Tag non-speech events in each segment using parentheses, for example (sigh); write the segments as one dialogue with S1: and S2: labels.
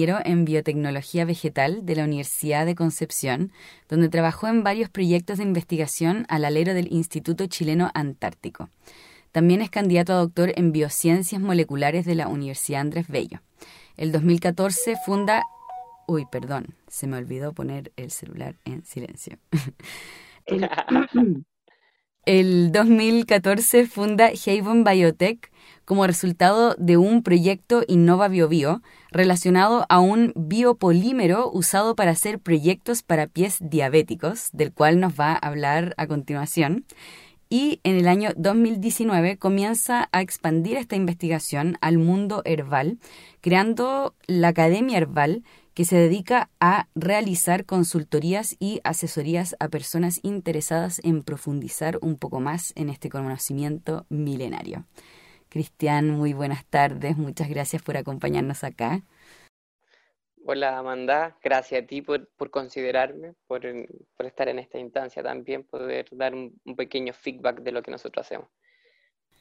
S1: en biotecnología vegetal de la Universidad de Concepción, donde trabajó en varios proyectos de investigación al alero del Instituto Chileno Antártico. También es candidato a doctor en biociencias moleculares de la Universidad Andrés Bello. El 2014 funda... Uy, perdón, se me olvidó poner el celular en silencio. (laughs) (laughs) 2014 funda Haven Biotech como resultado de un proyecto Innova BioBio relacionado a un biopolímero usado para hacer proyectos para pies diabéticos, del cual nos va a hablar a continuación. Y en el año 2019 comienza a expandir esta investigación al mundo herbal, creando la Academia Herbal, que se dedica a realizar consultorías y asesorías a personas interesadas en profundizar un poco más en este conocimiento milenario. Cristian, muy buenas tardes, muchas gracias por acompañarnos acá.
S2: Hola Amanda, gracias a ti por, considerarme, por, estar en esta instancia también, poder dar un, pequeño feedback de lo que nosotros hacemos.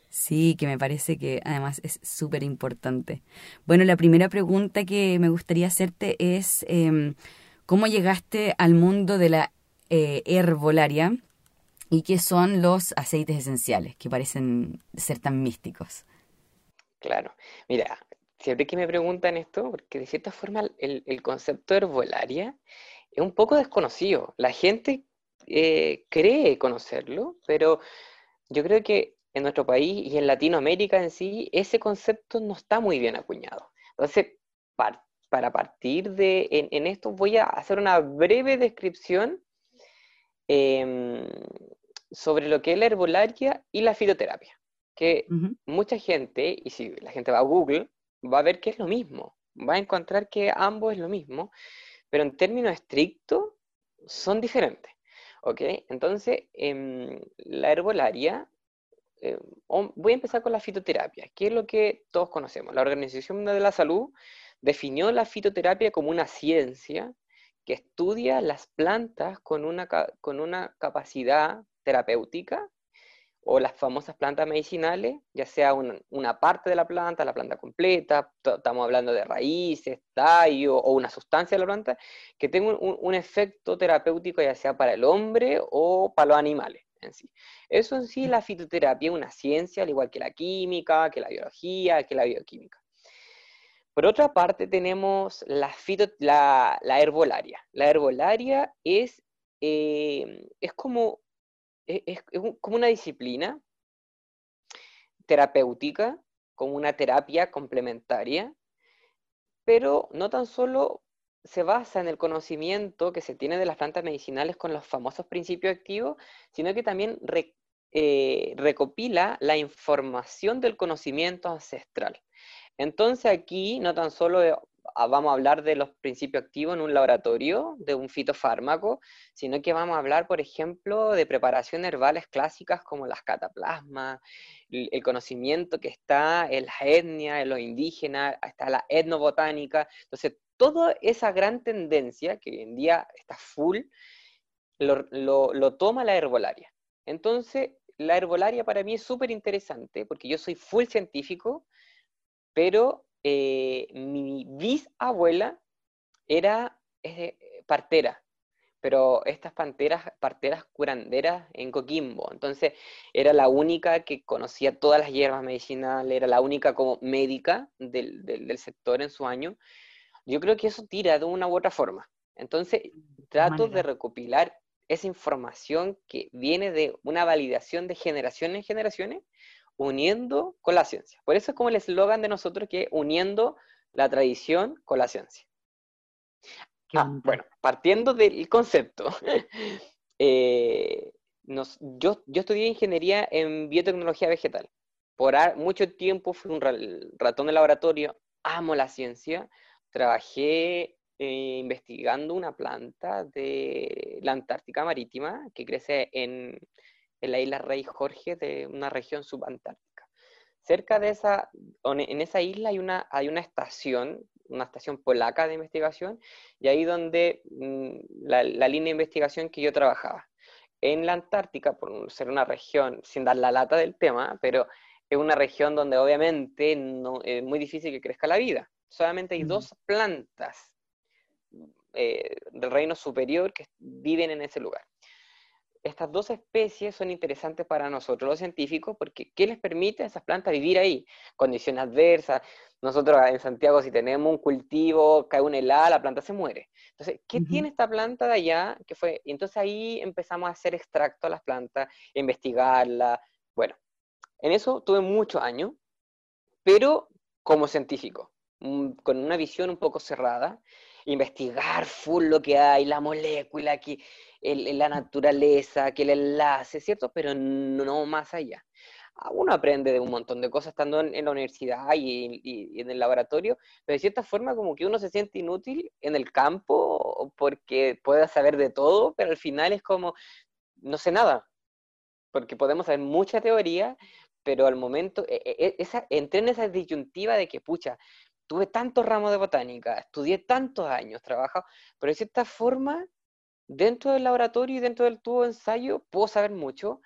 S1: Sí, que me parece que además es súper importante. Bueno, la primera pregunta que me gustaría hacerte es, em, ¿cómo llegaste al mundo de la eh, herbolaria? y qué son los aceites esenciales que parecen ser tan místicos.
S2: Claro, mira, siempre que me preguntan esto, porque de cierta forma el, concepto herbolaria es un poco desconocido. La gente eh, cree conocerlo, pero yo creo que en nuestro país y en Latinoamérica en sí, ese concepto no está muy bien acuñado. Entonces, para partir de en, esto voy a hacer una breve descripción em, sobre lo que es la herbolaria y la fitoterapia. Que mucha gente, y si la gente va a Google, va a ver que es lo mismo, va a encontrar que ambos es lo mismo, pero en términos estrictos son diferentes. ¿Ok? Entonces, em, la herbolaria, em, voy a empezar con la fitoterapia, que es lo que todos conocemos. La Organización Mundial de la Salud definió la fitoterapia como una ciencia que estudia las plantas con una capacidad terapéutica o las famosas plantas medicinales, ya sea una parte de la planta, la planta completa, estamos hablando de raíces, tallo o una sustancia de la planta, que tenga un, efecto terapéutico ya sea para el hombre o para los animales en sí. Eso en sí, la fitoterapia es una ciencia, al igual que la química, que la biología, que la bioquímica. Por otra parte, tenemos la, la, herbolaria. La herbolaria es, eh, es como es, como una disciplina terapéutica, como una terapia complementaria, pero no tan solo se basa en el conocimiento que se tiene de las plantas medicinales con los famosos principios activos, sino que también eh, recopila la información del conocimiento ancestral. Entonces aquí no tan solo vamos a hablar de los principios activos en un laboratorio, de un fitofármaco, sino que vamos a hablar, por ejemplo, de preparaciones herbales clásicas como las cataplasmas, el conocimiento que está en la etnia, en los indígenas, está la etnobotánica. Entonces, toda esa gran tendencia que hoy en día está full, lo, lo toma la herbolaria. Entonces, la herbolaria para mí es súper interesante porque yo soy full científico, pero eh, mi bisabuela era partera, pero estas panteras, parteras curanderas en Coquimbo. Entonces era la única que conocía todas las hierbas medicinales, era la única como médica del, del, sector en su año. Yo creo que eso tira de una u otra forma. Entonces trato de recopilar esa información que viene de una validación de generación en generaciones uniendo con la ciencia. Por eso es como el eslogan de nosotros que uniendo la tradición con la ciencia. Ah, bueno, partiendo del concepto, (laughs) eh, yo, yo estudié ingeniería en biotecnología vegetal. Por mucho tiempo fui un ratón de laboratorio, amo la ciencia, trabajé eh, investigando una planta de la Antártica Marítima que crece en en la isla Rey Jorge de una región subantártica. Cerca de esa, en esa isla hay una, hay una estación, una estación polaca de investigación, y ahí donde mm, la, línea de investigación que yo trabajaba. En la Antártica, por ser una región, sin dar la lata del tema, pero es una región donde obviamente no, es muy difícil que crezca la vida. Solamente hay
S1: Mm.
S2: dos plantas eh, del reino superior que viven en ese lugar. Estas dos especies son interesantes para nosotros los científicos porque ¿qué les permite a esas plantas vivir ahí? Condiciones adversas. Nosotros en Santiago si tenemos un cultivo, cae una helada, la planta se muere. Entonces, ¿qué tiene esta planta de allá? que fue? Y entonces ahí empezamos a hacer extracto a las plantas, investigarla. Bueno, en eso tuve muchos años, pero como científico, con una visión un poco cerrada, investigar full lo que hay, la molécula, que, el- la naturaleza, que el enlace, ¿cierto? Pero no más allá. Ah, Uno aprende de un montón de cosas estando en, en la universidad y, y- y en el laboratorio, pero de cierta forma como que uno se siente inútil en el campo porque puede saber de todo, pero al final es como, no sé nada, porque podemos saber mucha teoría, pero al momento, e- e- esa, entré en esa disyuntiva de que, pucha, tuve tantos ramos de botánica, estudié tantos años, trabajado, pero de cierta forma, dentro del laboratorio y dentro del tubo de ensayo, puedo saber mucho,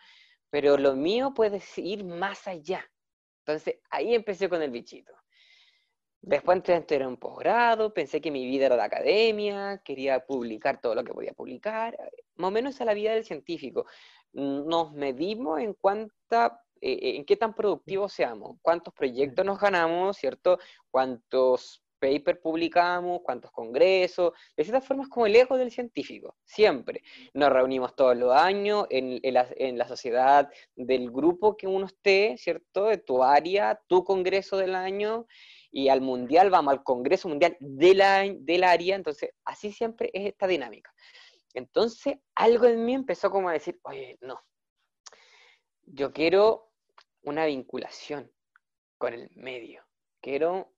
S2: pero lo mío puede ir más allá. Entonces, ahí empecé con el bichito. Después entré en un posgrado, pensé que mi vida era la academia, quería publicar todo lo que podía publicar, más o menos es la vida del científico. Nos medimos en cuánta, eh, en qué tan productivos seamos, cuántos proyectos nos ganamos, ¿cierto? Cuántos papers publicamos, cuántos congresos, de cierta forma es como el ego del científico, siempre. Nos reunimos todos los años en, en la, en la sociedad del grupo que uno esté, ¿cierto? De tu área, tu congreso del año, y al mundial vamos al Congreso Mundial de la, del área, entonces así siempre es esta dinámica. Entonces algo en mí empezó como a decir, oye, no, yo quiero una vinculación con el medio, quiero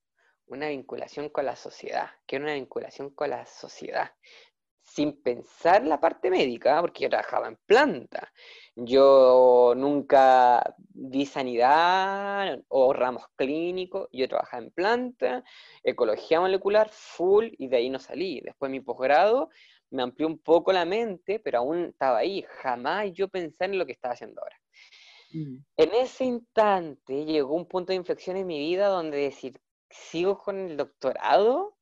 S2: una vinculación con la sociedad, quiero una vinculación con la sociedad, sin pensar la parte médica, porque yo trabajaba en planta. Yo nunca vi sanidad o ramos clínicos, yo trabajaba en planta, ecología molecular, full, y de ahí no salí. Después mi posgrado me amplió un poco la mente, pero aún estaba ahí. Jamás yo pensé en lo que estaba haciendo ahora.
S1: Mm.
S2: En ese instante llegó un punto de inflexión en mi vida donde decir, sigo con el doctorado,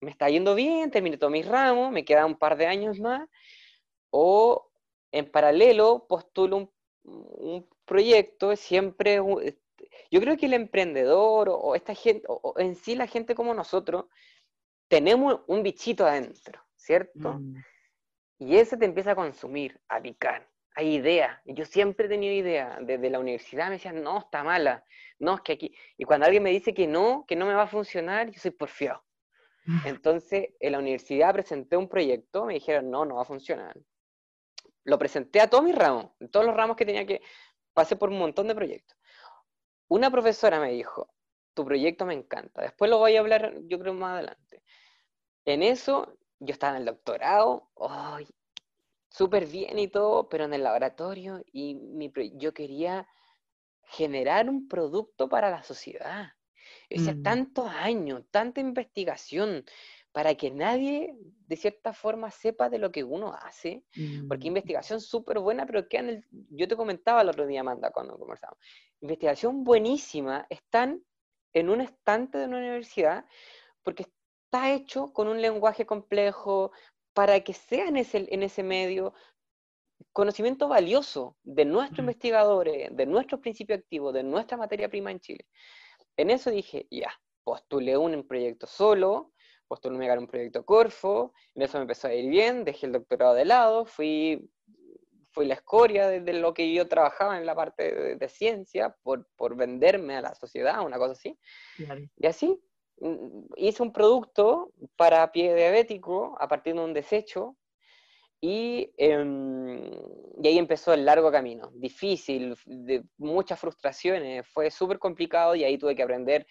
S2: me está yendo bien, terminé todos mis ramos, me quedan un par de años más, o en paralelo postulo un, un proyecto, siempre, yo creo que el emprendedor o, o esta gente, o, o en sí la gente como nosotros, tenemos un bichito adentro, ¿cierto?
S1: Mm.
S2: Y ese te empieza a consumir, a picar. Hay ideas. Y yo siempre he tenido ideas. Desde la universidad me decían, no, está mala. No, es que aquí. Y cuando alguien me dice que no, que no me va a funcionar, yo soy porfiado. (laughs) Entonces, en la universidad presenté un proyecto, me dijeron, no, no va a funcionar. Lo presenté a todos mis ramos, todos los ramos que tenía que, pasé por un montón de proyectos. Una profesora me dijo, tu proyecto me encanta, después lo voy a hablar, yo creo, más adelante. En eso, yo estaba en el doctorado, ¡ay! Súper bien y todo, pero en el laboratorio, y mi, yo quería generar un producto para la sociedad. Yo decía,
S1: Mm.
S2: tantos años, tanta investigación, para que nadie, de cierta forma, sepa de lo que uno hace, porque
S1: Mm.
S2: investigación súper buena, pero queda en el... Yo te comentaba el otro día, Amanda, cuando conversamos. Investigación buenísima, están en un estante de una universidad, porque está hecho con un lenguaje complejo, para que sea en ese, en ese medio conocimiento valioso de nuestros
S1: Mm.
S2: investigadores, de nuestros principios activos, de nuestra materia prima en Chile. En eso dije, ya, postulé un proyecto solo, postulé un proyecto Corfo, en eso me empezó a ir bien, dejé el doctorado de lado, fui, fui la escoria de, de lo que yo trabajaba en la parte de, de ciencia por, por venderme a la sociedad, una cosa así.
S1: Claro.
S2: Y así hice un producto para pie diabético a partir de un desecho y, em, y ahí empezó el largo camino, difícil, de muchas frustraciones, fue súper complicado y ahí tuve que aprender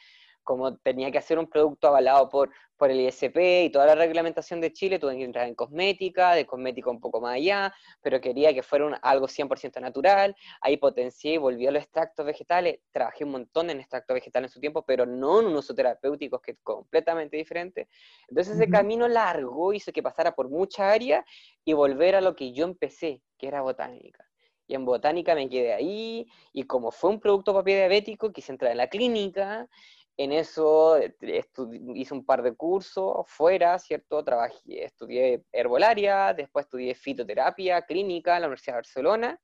S2: cómo tenía que hacer un producto avalado por, por el ISP y toda la reglamentación de Chile, tuve que entrar en cosmética, de cosmética un poco más allá, pero quería que fuera un- algo 100% natural, ahí potencié y volví a los extractos vegetales, trabajé un montón en extractos vegetales en su tiempo, pero no en un uso terapéutico que es completamente diferente. Entonces ese camino largo hizo que pasara por muchas áreas y volver a lo que yo empecé, que era botánica. Y en botánica me quedé ahí, y como fue un producto para pie diabético, quise entrar en la clínica, En eso hice un par de cursos fuera, ¿cierto? Trabajé, estudié herbolaria, después estudié fitoterapia clínica en la Universidad de Barcelona.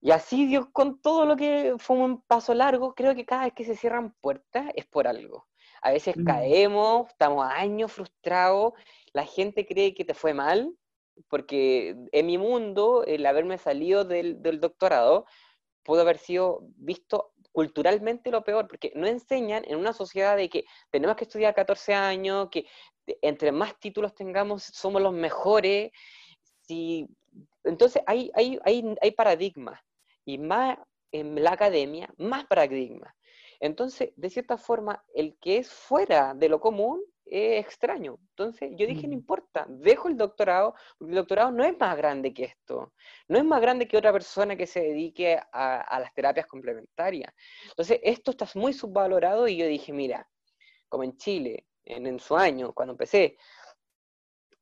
S2: Y así, Dios, con todo lo que fue un paso largo, creo que cada vez que se cierran puertas es por algo. A veces mm. caemos, estamos años frustrados, la gente cree que te fue mal, porque en mi mundo, el haberme salido del, del doctorado, pudo haber sido visto culturalmente lo peor, porque no enseñan en una sociedad de que tenemos que estudiar 14 años, que entre más títulos tengamos somos los mejores. Si, entonces hay, hay, hay, hay paradigmas, y más en la academia, más paradigmas. Entonces, de cierta forma, el que es fuera de lo común es extraño. Entonces yo dije, no importa, dejo el doctorado, porque el doctorado no es más grande que esto, no es más grande que otra persona que se dedique a, las terapias complementarias. Entonces esto está muy subvalorado y yo dije, mira, como en Chile, en, su año, cuando empecé,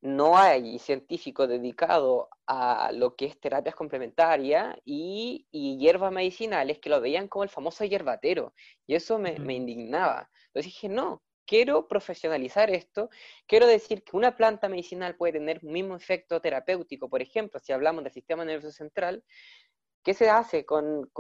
S2: no hay científico dedicado a lo que es terapias complementarias y, hierbas medicinales que lo veían como el famoso hierbatero. Y eso me, me indignaba. Entonces dije, no, quiero profesionalizar esto, quiero decir que una planta medicinal puede tener un mismo efecto terapéutico, por ejemplo, si hablamos del sistema nervioso central, ¿qué se hace con,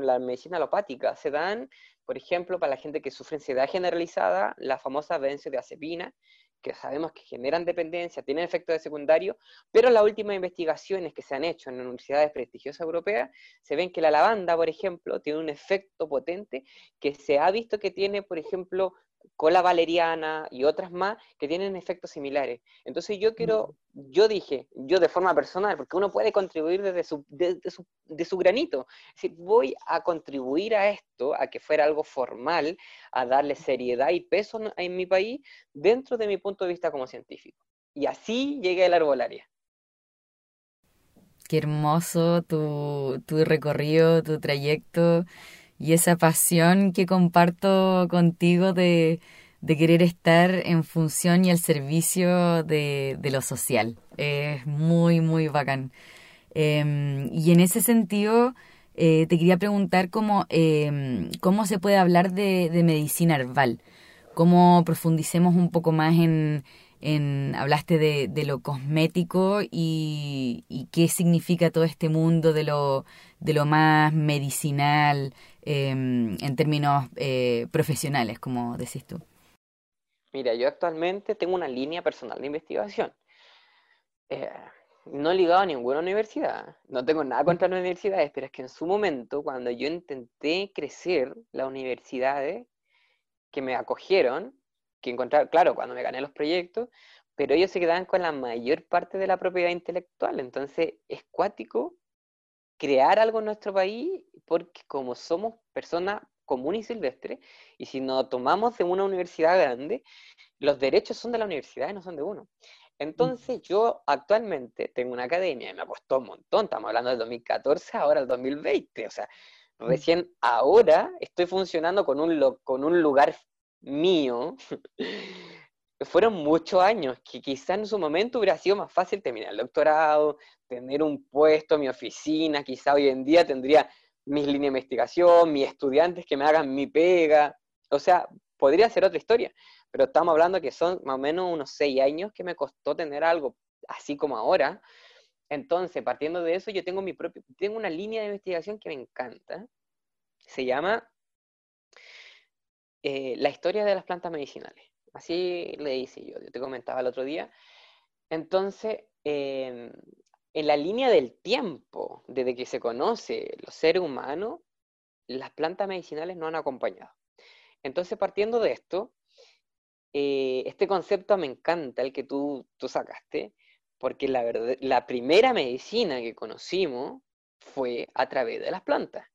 S2: la medicina alopática? Se dan, por ejemplo, para la gente que sufre ansiedad generalizada, la famosa benzodiazepina, que sabemos que generan dependencia, tienen efectos de secundario, pero las últimas investigaciones que se han hecho en universidades prestigiosas europeas, se ven que la lavanda, por ejemplo, tiene un efecto potente que se ha visto que tiene, por ejemplo, cola valeriana y otras más que tienen efectos similares. Entonces yo quiero, yo dije, yo de forma personal, porque uno puede contribuir desde su, su, de su granito, es decir, voy a contribuir a esto, a que fuera algo formal, a darle seriedad y peso en mi país dentro de mi punto de vista como científico. Y así llegué a la arbolaria.
S1: Qué hermoso tu, tu recorrido, tu trayecto y esa pasión que comparto contigo de, querer estar en función y al servicio de, lo social. Es muy, muy bacán. Em, y en ese sentido, eh, te quería preguntar cómo, em, cómo se puede hablar de, de medicina herbal, cómo profundicemos un poco más en, en, hablaste de, de lo cosmético y, y, qué significa todo este mundo de lo, de lo más medicinal em, en términos eh, profesionales, como decís tú.
S2: Mira, yo actualmente tengo una línea personal de investigación. Eh, no ligado a ninguna universidad, no tengo nada contra las universidades, pero es que en su momento, cuando yo intenté crecer las universidades que me acogieron, que encontrar, claro, cuando me gané los proyectos, pero ellos se quedaban con la mayor parte de la propiedad intelectual. Entonces, es cuático crear algo en nuestro país porque como somos personas comunes y silvestres, y si nos tomamos de una universidad grande, los derechos son de la universidad y no son de uno. Entonces yo actualmente tengo una academia y me costó un montón, estamos hablando del 2014, ahora el 2020, o sea, recién ahora estoy funcionando con un, con un lugar mío, fueron muchos años, que quizá en su momento hubiera sido más fácil terminar el doctorado, tener un puesto, mi oficina, quizá hoy en día tendría mis líneas de investigación, mis estudiantes que me hagan mi pega, o sea, podría ser otra historia, pero estamos hablando que son más o menos unos seis años que me costó tener algo así como ahora. Entonces, partiendo de eso, yo tengo mi propio, tengo una línea de investigación que me encanta. Se llama eh, la historia de las plantas medicinales. Así le hice yo, yo te comentaba el otro día. Entonces, em, en la línea del tiempo, desde que se conoce los seres humanos, las plantas medicinales no han acompañado. Entonces, partiendo de esto, eh, este concepto me encanta, el que tú, tú sacaste, porque la, la primera medicina que conocimos fue a través de las plantas.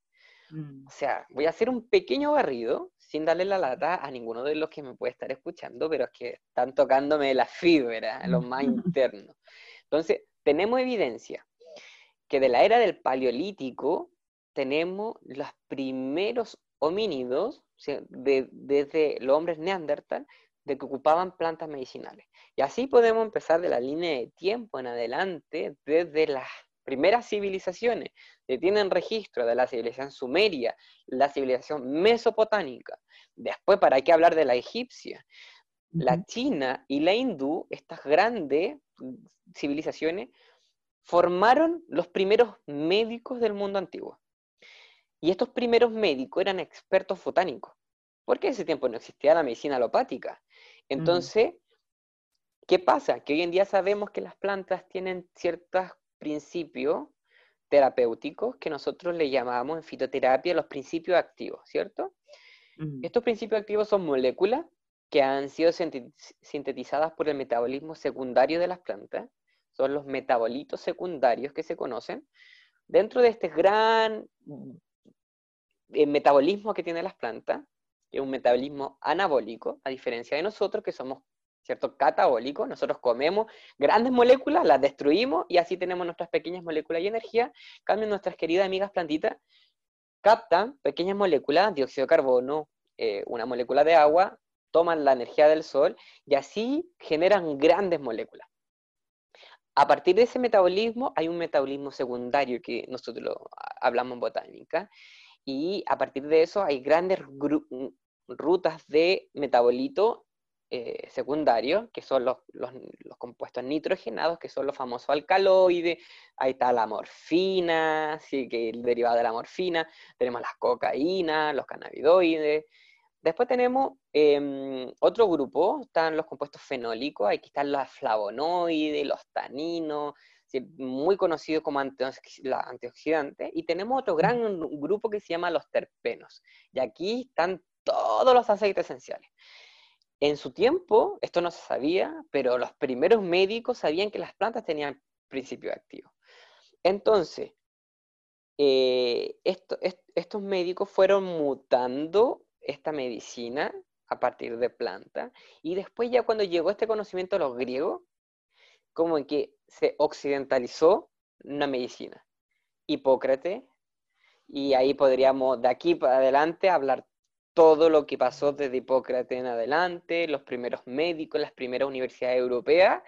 S2: Mm. O sea, voy a hacer un pequeño barrido sin darle la lata a ninguno de los que me puede estar escuchando, pero es que están tocándome la fibra, lo más (laughs) interno. Entonces, tenemos evidencia que de la era del Paleolítico tenemos los primeros homínidos, desde los hombres neandertal, de que ocupaban plantas medicinales. Y así podemos empezar de la línea de tiempo en adelante, desde las primeras civilizaciones que tienen registro de la civilización sumeria, la civilización mesopotámica. Después, ¿para qué hablar de la egipcia? La china y la hindú, estas grandes civilizaciones, formaron los primeros médicos del mundo antiguo. Y estos primeros médicos eran expertos botánicos, porque en ese tiempo no existía la medicina alopática. Entonces, ¿qué pasa? Que hoy en día sabemos que las plantas tienen ciertos principios terapéuticos que nosotros le llamamos en fitoterapia los principios activos, ¿cierto? Estos principios activos son moléculas que han sido sintetizadas por el metabolismo secundario de las plantas, son los metabolitos secundarios que se conocen. Dentro de este gran eh, metabolismo que tienen las plantas, que es un metabolismo anabólico, a diferencia de nosotros que somos ¿cierto? Catabólicos, nosotros comemos grandes moléculas, las destruimos y así tenemos nuestras pequeñas moléculas y energía. Cambio, nuestras queridas amigas plantitas captan pequeñas moléculas, dióxido de carbono, eh, una molécula de agua, toman la energía del sol y así generan grandes moléculas. A partir de ese metabolismo hay un metabolismo secundario que nosotros lo hablamos en botánica y a partir de eso hay grandes rutas de metabolito eh, secundario, que son los, compuestos nitrogenados, que son los famosos alcaloides, ahí está la morfina, sí, que el derivado de la morfina, tenemos las cocaínas, los cannabidoides, Después tenemos em, otro grupo, están los compuestos fenólicos, aquí están los flavonoides, los taninos, muy conocidos como antioxidantes, y tenemos otro gran grupo que se llama los terpenos, y aquí están todos los aceites esenciales. En su tiempo, esto no se sabía, pero los primeros médicos sabían que las plantas tenían principio activo. Entonces, eh, estos médicos fueron mutando esta medicina a partir de planta, y después ya cuando llegó este conocimiento a los griegos, como que se occidentalizó una medicina. Hipócrates, y ahí podríamos de aquí para adelante hablar todo lo que pasó desde Hipócrates en adelante, los primeros médicos, las primeras universidades europeas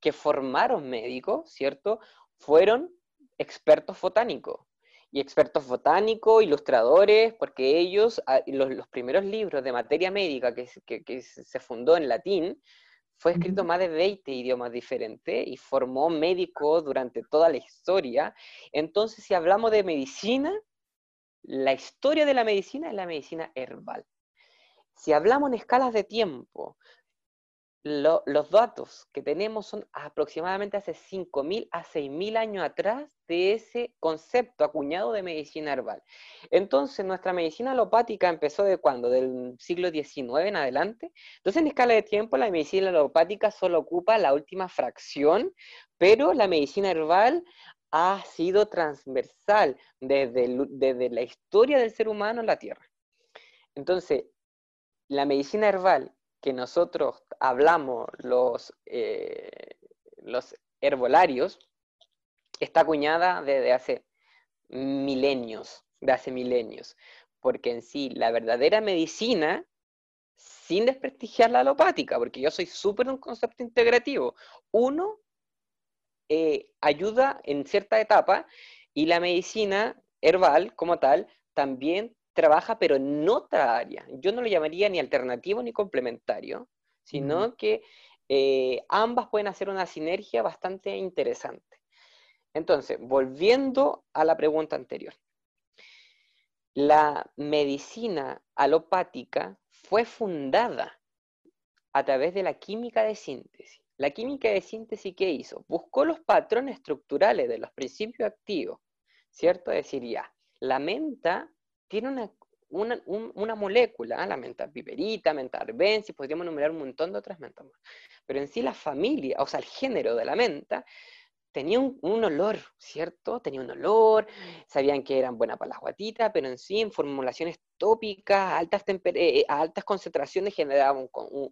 S2: que formaron médicos, ¿cierto? Fueron expertos botánicos y expertos botánicos, ilustradores, porque ellos, ah, los, primeros libros de materia médica que, se fundó en latín, fue escrito más de 20 idiomas diferentes y formó médicos durante toda la historia. Entonces, si hablamos de medicina, la historia de la medicina es la medicina herbal. Si hablamos en escalas de tiempo, los datos que tenemos son aproximadamente hace 5.000 a 6.000 años atrás de ese concepto acuñado de medicina herbal. Entonces, nuestra medicina alopática empezó de cuándo? Del siglo XIX en adelante. Entonces, en escala de tiempo, la medicina alopática solo ocupa la última fracción, pero la medicina herbal ha sido transversal desde, desde la historia del ser humano en la Tierra. Entonces, la medicina herbal que nosotros hablamos los, eh, los herbolarios está acuñada desde hace milenios, de hace milenios, porque en sí la verdadera medicina, sin desprestigiar la alopática, porque yo soy súper un concepto integrativo, uno eh, ayuda en cierta etapa y la medicina herbal como tal también trabaja, pero en otra área. Yo no lo llamaría ni alternativo ni complementario, sino que eh, ambas pueden hacer una sinergia bastante interesante. Entonces, volviendo a la pregunta anterior. La medicina alopática fue fundada a través de la química de síntesis. La química de síntesis, ¿qué hizo? Buscó los patrones estructurales de los principios activos, ¿cierto? Es decir, ya, la menta tiene una, una, molécula, la menta piperita, menta arbensis, podríamos enumerar un montón de otras mentas. Pero en sí la familia, o sea, el género de la menta, tenía un, olor, ¿cierto? Tenía un olor, sabían que eran buenas para las guatitas, pero en sí en formulaciones tópicas, altas, eh, eh, altas concentraciones generaban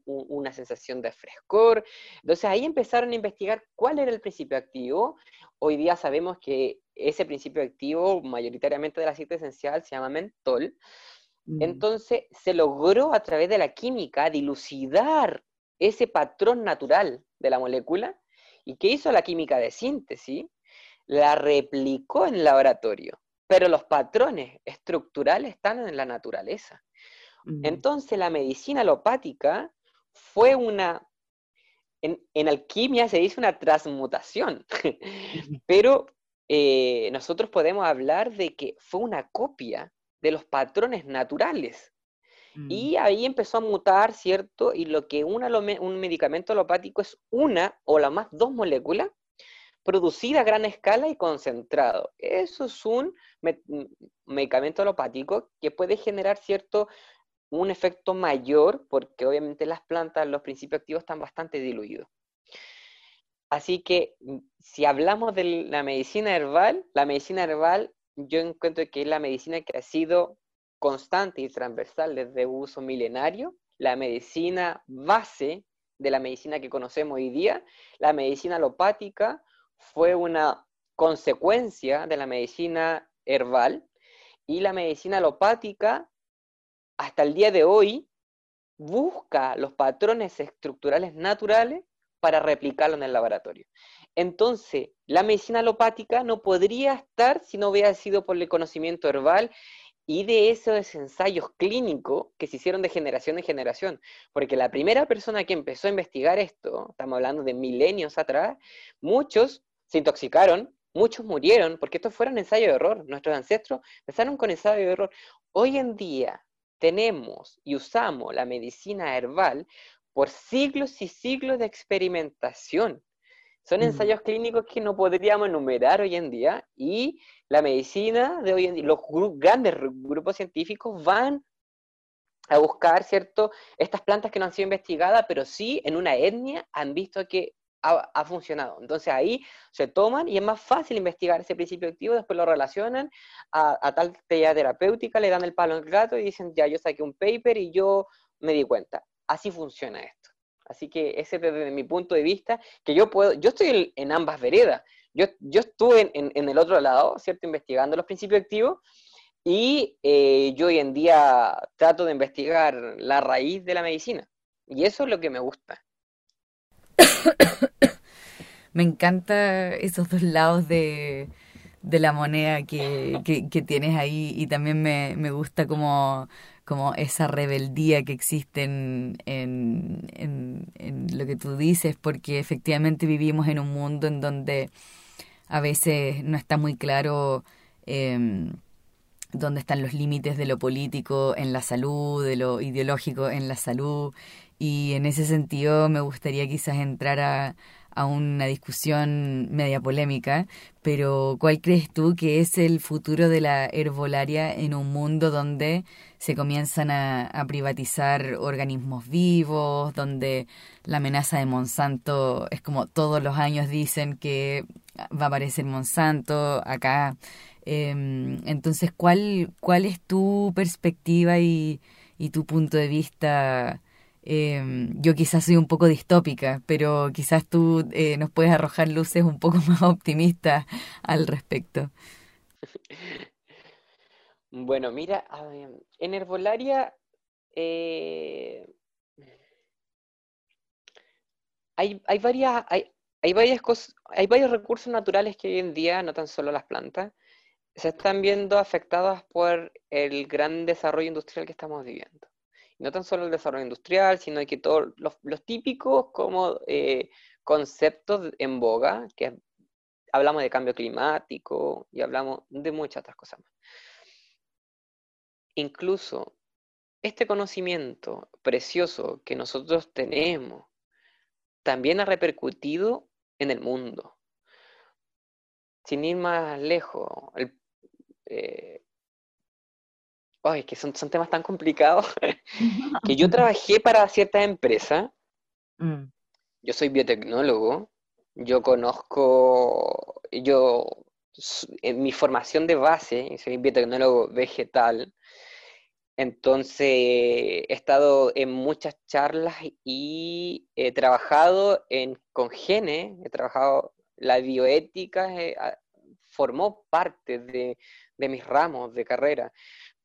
S2: una sensación de frescor. Entonces ahí empezaron a investigar cuál era el principio activo. Hoy día sabemos que ese principio activo, mayoritariamente del aceite esencial, se llama mentol. Mm. Entonces se logró a través de la química dilucidar ese patrón natural de la molécula. ¿Y qué hizo la química de síntesis? la replicó en el laboratorio, pero los patrones estructurales están en la naturaleza. Mm. Entonces la medicina alopática fue una, en, alquimia se dice una transmutación, (laughs) pero eh, nosotros podemos hablar de que fue una copia de los patrones naturales. Mm. Y ahí empezó a mutar, ¿cierto? Y lo que un medicamento alopático es una o la más dos moléculas producida a gran escala y concentrado. Eso es un medicamento alopático que puede generar cierto un efecto mayor porque obviamente las plantas, los principios activos están bastante diluidos. Así que mm, si hablamos de la medicina herbal, la medicina herbal yo encuentro que es la medicina que ha sido constante y transversal desde uso milenario, la medicina base de la medicina que conocemos hoy día, la medicina alopática fue una consecuencia de la medicina herbal y la medicina alopática hasta el día de hoy busca los patrones estructurales naturales para replicarlo en el laboratorio. Entonces, la medicina alopática no podría estar si no hubiera sido por el conocimiento herbal y de esos ensayos clínicos que se hicieron de generación en generación. Porque la primera persona que empezó a investigar esto, estamos hablando de milenios atrás, muchos se intoxicaron, muchos murieron, porque estos fueron ensayos de error. Nuestros ancestros empezaron con ensayos de error. Hoy en día tenemos y usamos la medicina herbal por siglos y siglos de experimentación. Son ensayos clínicos que no podríamos enumerar hoy en día y la medicina de hoy en día, los grandes grupos científicos van a buscar, ¿cierto? Estas plantas que no han sido investigadas, pero sí en una etnia han visto que ha, funcionado. Entonces ahí se toman y es más fácil investigar ese principio activo, después lo relacionan a, tal terapéutica, le dan el palo al gato y dicen, ya, yo saqué un paper y yo me di cuenta. Así funciona esto. Así que ese desde mi punto de vista, que yo puedo, yo estoy en ambas veredas. Yo, yo estuve en, el otro lado, ¿cierto? Investigando los principios activos y eh, yo hoy en día trato de investigar la raíz de la medicina. Y eso es lo que me gusta. (coughs)
S1: me encanta esos dos lados de, de la moneda que, que, tienes ahí y también me, me gusta como, como esa rebeldía que existe en, en, en, lo que tú dices, porque efectivamente vivimos en un mundo en donde a veces no está muy claro eh, dónde están los límites de lo político en la salud, de lo ideológico en la salud, y en ese sentido me gustaría quizás entrar a, a una discusión media polémica, pero ¿cuál crees tú que es el futuro de la herbolaria en un mundo donde se comienzan a, privatizar organismos vivos, donde la amenaza de Monsanto es como todos los años dicen que va a aparecer Monsanto acá? Em, entonces, ¿cuál, ¿cuál es tu perspectiva y, y tu punto de vista? Em, yo quizás soy un poco distópica, pero quizás tú eh, nos puedes arrojar luces un poco (laughs) más optimistas al respecto. (laughs)
S2: Bueno, mira, en herbolaria eh, hay, hay, varias, hay, hay, varias cosas, hay varios recursos naturales que hoy en día, no tan solo las plantas, se están viendo afectadas por el gran desarrollo industrial que estamos viviendo no tan solo el desarrollo industrial, sino que todos los, típicos como eh, conceptos en boga, que hablamos de cambio climático y hablamos de muchas otras cosas más. Incluso este conocimiento precioso que nosotros tenemos también ha repercutido en el mundo. Sin ir más lejos, el, eh, Ay, que son, son temas tan complicados (laughs) que yo trabajé para cierta empresa. Mm. Yo soy biotecnólogo. Yo conozco, yo, en mi formación de base, soy biotecnólogo vegetal. Entonces, he estado en muchas charlas y he trabajado en, con genes, he trabajado, la bioética eh, formó parte de, de mis ramos de carrera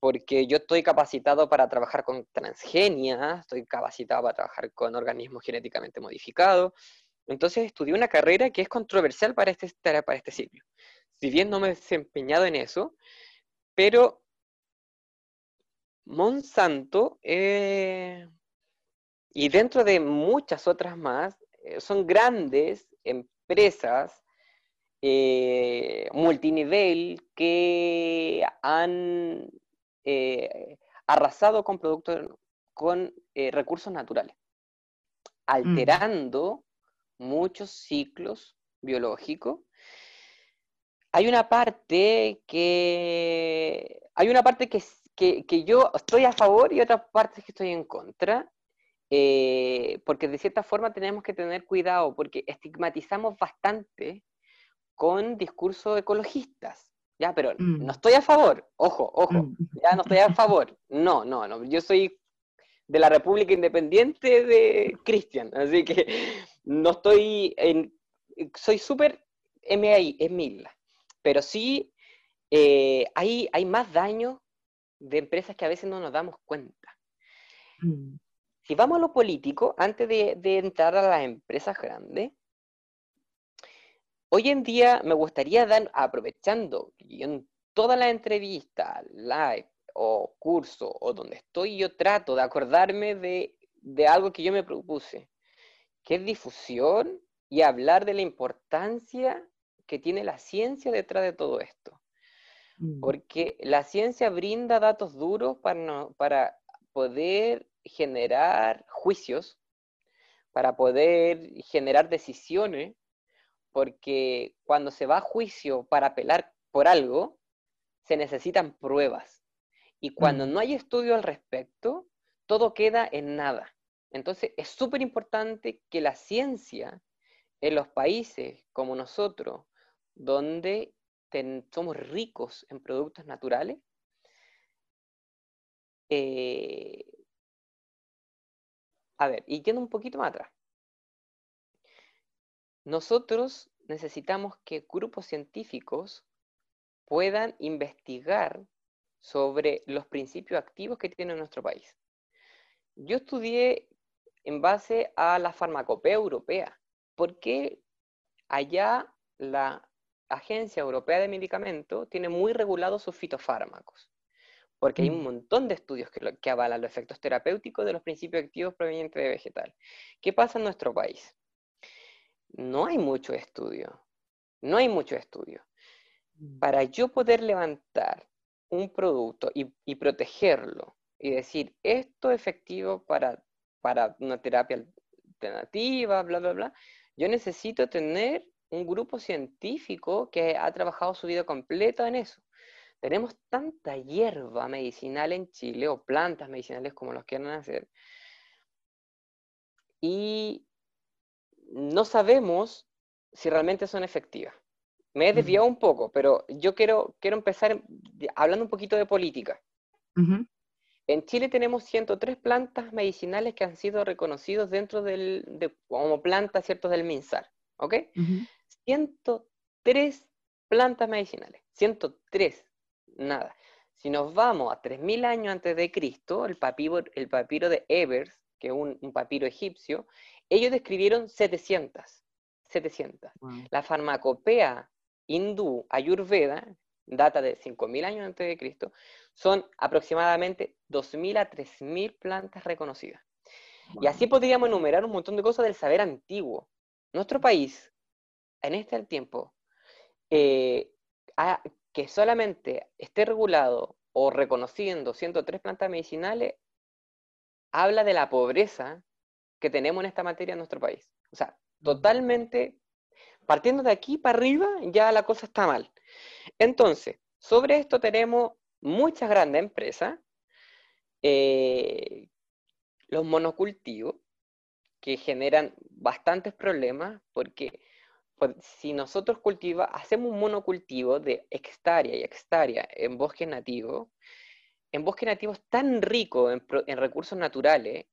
S2: porque yo estoy capacitado para trabajar con transgenia, estoy capacitado para trabajar con organismos genéticamente modificados. Entonces estudié una carrera que es controversial para este, para este ciclo. si bien no me he desempeñado en eso, pero Monsanto eh, y dentro de muchas otras más, eh, son grandes empresas eh, multinivel que han arrasado con productos, con recursos naturales, alterando muchos ciclos biológicos. Hay una parte que hay una parte que, que, yo estoy a favor y otra parte que estoy en contra, eh, porque de cierta forma tenemos que tener cuidado, porque estigmatizamos bastante con discursos ecologistas, ya, pero no mm. estoy a favor, ojo, ojo, mm. ya no estoy a favor, no, no, no, yo soy de la República Independiente de Cristian, así que no estoy en, soy súper MI, es mil pero sí eh, hay, hay más daño de empresas que a veces no nos damos cuenta. Mm. Si vamos a lo político, antes de, entrar a las empresas grandes, hoy en día me gustaría dar, aprovechando en toda la entrevista, live o curso o donde estoy, yo trato de acordarme de, de algo que yo me propuse, que es difusión y hablar de la importancia que tiene la ciencia detrás de todo esto. Mm. Porque la ciencia brinda datos duros para, para poder generar juicios, para poder generar decisiones, porque cuando se va a juicio para apelar por algo, se necesitan pruebas. Y cuando mm. no hay estudio al respecto, todo queda en nada. Entonces es súper importante que la ciencia en los países como nosotros, donde somos ricos en productos naturales, eh, a ver, y yendo un poquito más atrás. Nosotros necesitamos que grupos científicos puedan investigar sobre los principios activos que tiene nuestro país. Yo estudié en base a la farmacopea europea, porque allá la Agencia Europea de Medicamentos tiene muy regulados sus fitofármacos, porque hay un mm. montón de estudios que, que avalan los efectos terapéuticos de los principios activos provenientes de vegetal. ¿Qué pasa en nuestro país? No hay mucho estudio, no hay mucho estudio. Mm. Para yo poder levantar un producto y, protegerlo y decir, esto es efectivo para, para una terapia alternativa, bla, bla, bla, yo necesito tener un grupo científico que ha trabajado su vida completa en eso. Tenemos tanta hierba medicinal en Chile, o plantas medicinales como los quieran hacer, y no sabemos si realmente son efectivas. Me he desviado un poco, pero yo quiero, quiero empezar hablando un poquito de política. En Chile tenemos 103 plantas medicinales que han sido reconocidos dentro del, como plantas ciertos del MINSAR. ¿Ok? 103 plantas medicinales. 103. Nada. Si nos vamos a 3.000 años antes de Cristo, el papiro, el papiro de Evers, que es un, papiro egipcio, ellos describieron 700. 700. La farmacopea hindú Ayurveda, data de 5.000 años antes de Cristo, son aproximadamente 2.000 a 3.000 plantas reconocidas. Y así podríamos enumerar un montón de cosas del saber antiguo. Nuestro país, en este tiempo, eh, que solamente esté regulado o reconociendo 103 plantas medicinales, habla de la pobreza que tenemos en esta materia en nuestro país. O sea, totalmente, partiendo de aquí para arriba, ya la cosa está mal. Entonces, sobre esto tenemos muchas grandes empresas, eh, los monocultivos, que generan bastantes problemas porque pues, si nosotros cultiva, hacemos un monocultivo de hectárea y hectárea en bosque nativo, en bosque nativo es tan rico en, recursos naturales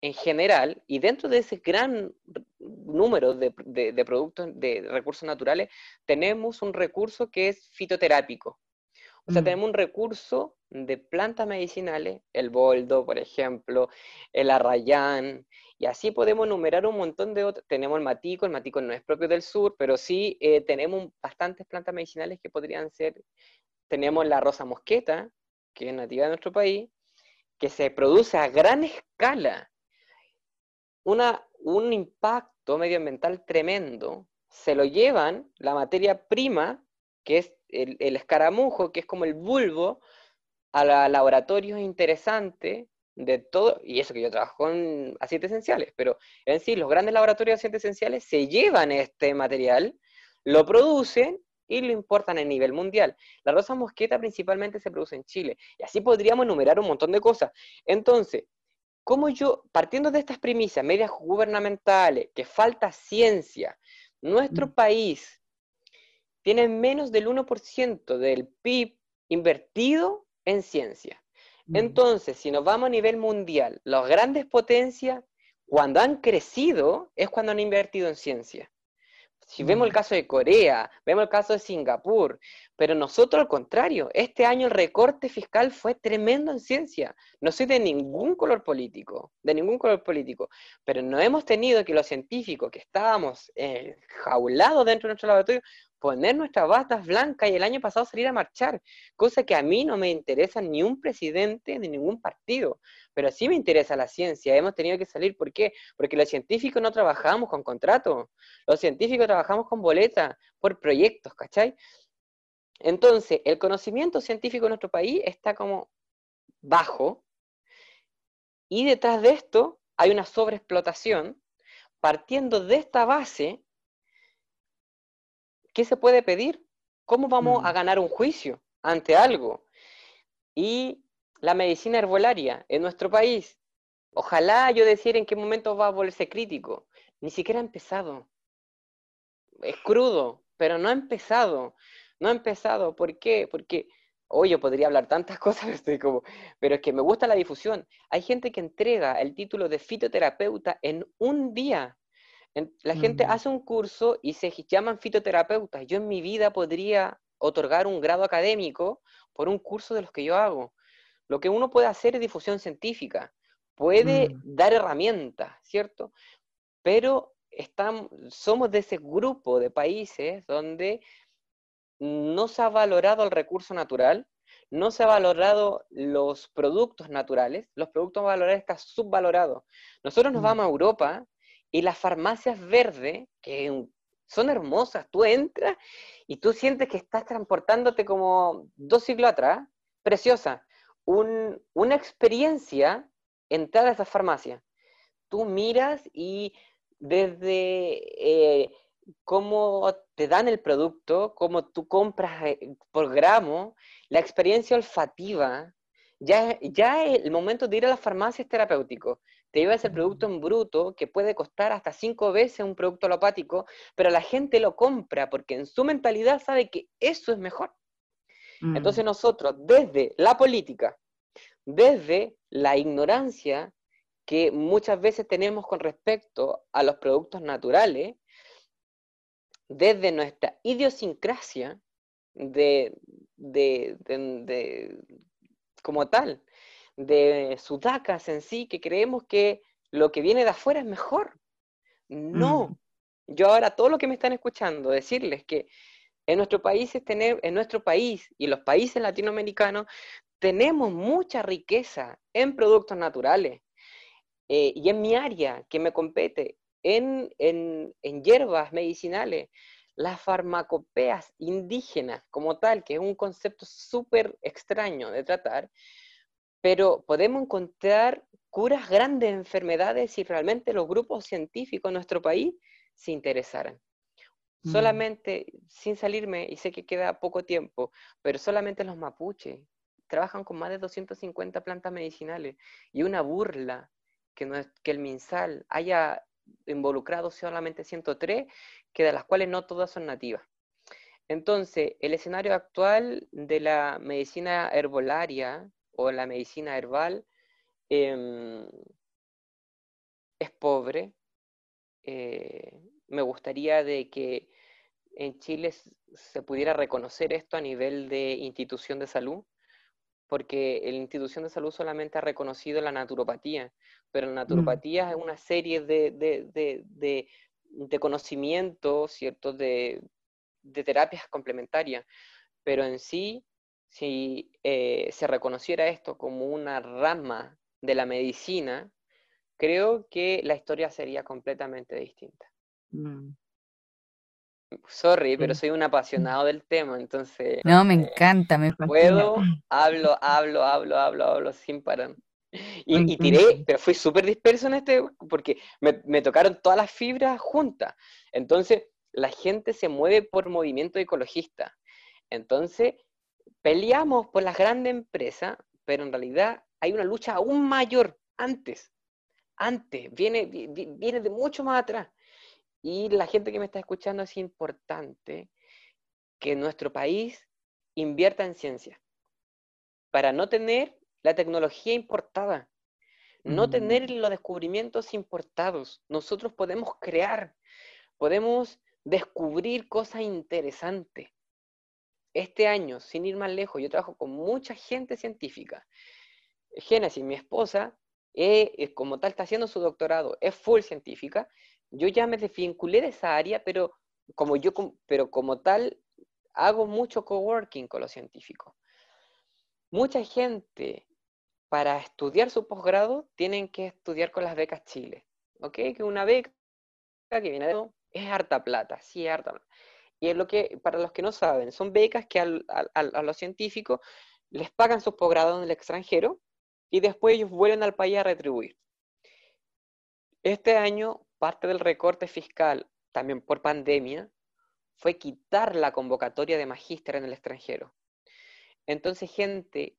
S2: en general, y dentro de ese gran número de, de, productos de recursos naturales, tenemos un recurso que es fitoterápico. O sea,
S1: Mm.
S2: tenemos un recurso de plantas medicinales, el boldo, por ejemplo, el arrayán, y así podemos enumerar un montón de otros. Tenemos el matico, el matico no es propio del sur, pero sí eh, tenemos bastantes plantas medicinales que podrían ser. Tenemos la rosa mosqueta, que es nativa de nuestro país, que se produce a gran escala. Un impacto medioambiental tremendo. Se lo llevan la materia prima, que es el, escaramujo, que es como el bulbo, a la- laboratorios interesantes de todo, y eso que yo trabajo en aceites esenciales, pero en sí, los grandes laboratorios de aceites esenciales se llevan este material, lo producen y lo importan a nivel mundial. La rosa mosqueta principalmente se produce en Chile, y así podríamos enumerar un montón de cosas. Entonces, ¿cómo yo, partiendo de estas premisas medias gubernamentales, que falta ciencia, nuestro
S1: Mm.
S2: país tiene menos del 1% del PIB invertido en ciencia.
S1: Mm.
S2: Entonces, si nos vamos a nivel mundial, las grandes potencias, cuando han crecido, es cuando han invertido en ciencia. Si vemos el
S1: Mm.
S2: caso de Corea, vemos el caso de Singapur, pero nosotros al contrario, este año el recorte fiscal fue tremendo en ciencia. No soy de ningún color político, de ningún color político, pero no hemos tenido que los científicos que estábamos eh, jaulados dentro de nuestro laboratorio poner nuestras batas blancas y el año pasado salir a marchar, cosa que a mí no me interesa ni un presidente ni ningún partido, pero sí me interesa la ciencia. Hemos tenido que salir, ¿por qué? Porque los científicos no trabajamos con contratos, los científicos trabajamos con boletas, por proyectos, ¿cachai? Entonces, el conocimiento científico en nuestro país está como bajo y detrás de esto hay una sobreexplotación. Partiendo de esta base, ¿qué se puede pedir? ¿Cómo vamos a
S1: Mm.
S2: ganar un juicio ante algo? Y la medicina herbolaria en nuestro país, ojalá yo decir en qué momento va a volverse crítico. Ni siquiera ha empezado. Es crudo, pero no ha empezado. No ha empezado. ¿Por qué? Porque, hoy yo podría hablar tantas (laughs) cosas, pero estoy como, pero es que me gusta la difusión. Hay gente que entrega el título de fitoterapeuta en un día. La gente
S1: Mm.
S2: hace un curso y se llaman fitoterapeutas. Yo en mi vida podría otorgar un grado académico por un curso de los que yo hago. Lo que uno puede hacer es difusión científica, puede
S1: Mm.
S2: dar herramientas, ¿cierto? Pero estamos, somos de ese grupo de países donde no se ha valorado el recurso natural, no se ha valorado los productos naturales, los productos naturales están subvalorados. Nosotros nos vamos a Europa y las farmacias verdes, que son hermosas, tú entras y tú sientes que estás transportándote como dos siglos atrás, preciosa. Un- una experiencia entrar a esas farmacias. Tú miras y desde eh, cómo te dan el producto, cómo tú compras eh, por gramo, la experiencia olfativa, ya, ya el momento de ir a la farmacia es terapéutico. Te llevas el producto en bruto que puede costar hasta cinco veces un producto alopático, pero la gente lo compra porque en su mentalidad sabe que eso es mejor.
S1: Mm.
S2: Entonces nosotros, desde la política, desde la ignorancia que muchas veces tenemos con respecto a los productos naturales, desde nuestra idiosincrasia de, de, de- de- como tal, de sudacas en sí, que creemos que lo que viene de afuera es mejor. No.
S1: Mm.
S2: Yo ahora, todo lo que me están escuchando, decirles que en nuestro país, es tener, en nuestro país y los países latinoamericanos, tenemos mucha riqueza en productos naturales. Eh, y en mi área que me compete, en, en, en hierbas medicinales, las farmacopeas indígenas como tal, que es un concepto súper extraño de tratar, pero podemos encontrar curas grandes enfermedades si realmente los grupos científicos en nuestro país se interesaran.
S1: Mm.
S2: Solamente, sin salirme, y sé que queda poco tiempo, pero solamente los mapuches trabajan con más de 250 plantas medicinales y una burla que, no es- que el MinSal haya involucrado solamente 103, que de las cuales no todas son nativas. Entonces, el escenario actual de la medicina herbolaria o la medicina herbal em, es pobre. Eh, me gustaría de que en Chile se pudiera reconocer esto a nivel de institución de salud, porque la institución de salud solamente ha reconocido la naturopatía, pero la mm. naturopatía es una serie de, de, de, de conocimientos, ¿cierto?, de, terapias complementarias, pero en sí, si eh, se reconociera esto como una rama de la medicina, creo que la historia sería completamente distinta. Mm. Sorry, pero soy un apasionado del tema, entonces...
S1: No, me eh, encanta, me
S2: Puedo, hablo, hablo, hablo, hablo, hablo sin parar. Y, tiré, pero fui súper disperso en este, porque me, me, tocaron todas las fibras juntas. Entonces, la gente se mueve por movimiento ecologista. Entonces, peleamos por las grandes empresas, pero en realidad hay una lucha aún mayor antes. Antes, viene, viene de mucho más atrás. Y la gente que me está escuchando es importante que nuestro país invierta en ciencia para no tener la tecnología importada, no tener los descubrimientos importados. Nosotros podemos crear, podemos descubrir cosas interesantes. Este año, sin ir más lejos, yo trabajo con mucha gente científica. Génesis, mi esposa, eh, como tal, está haciendo su doctorado, es full científica, yo ya me desvinculé de esa área, pero como yo, pero como tal, hago mucho coworking con los científicos. Mucha gente para estudiar su posgrado tienen que estudiar con las becas Chile, ¿ok? Que una beca que viene de es harta plata, sí harta plata. Y es lo que, para los que no saben, son becas que a los científicos les pagan sus posgrados en el extranjero y después ellos vuelven al país a retribuir. Este año parte del recorte fiscal, también por pandemia, fue quitar la convocatoria de magíster en el extranjero. Entonces, gente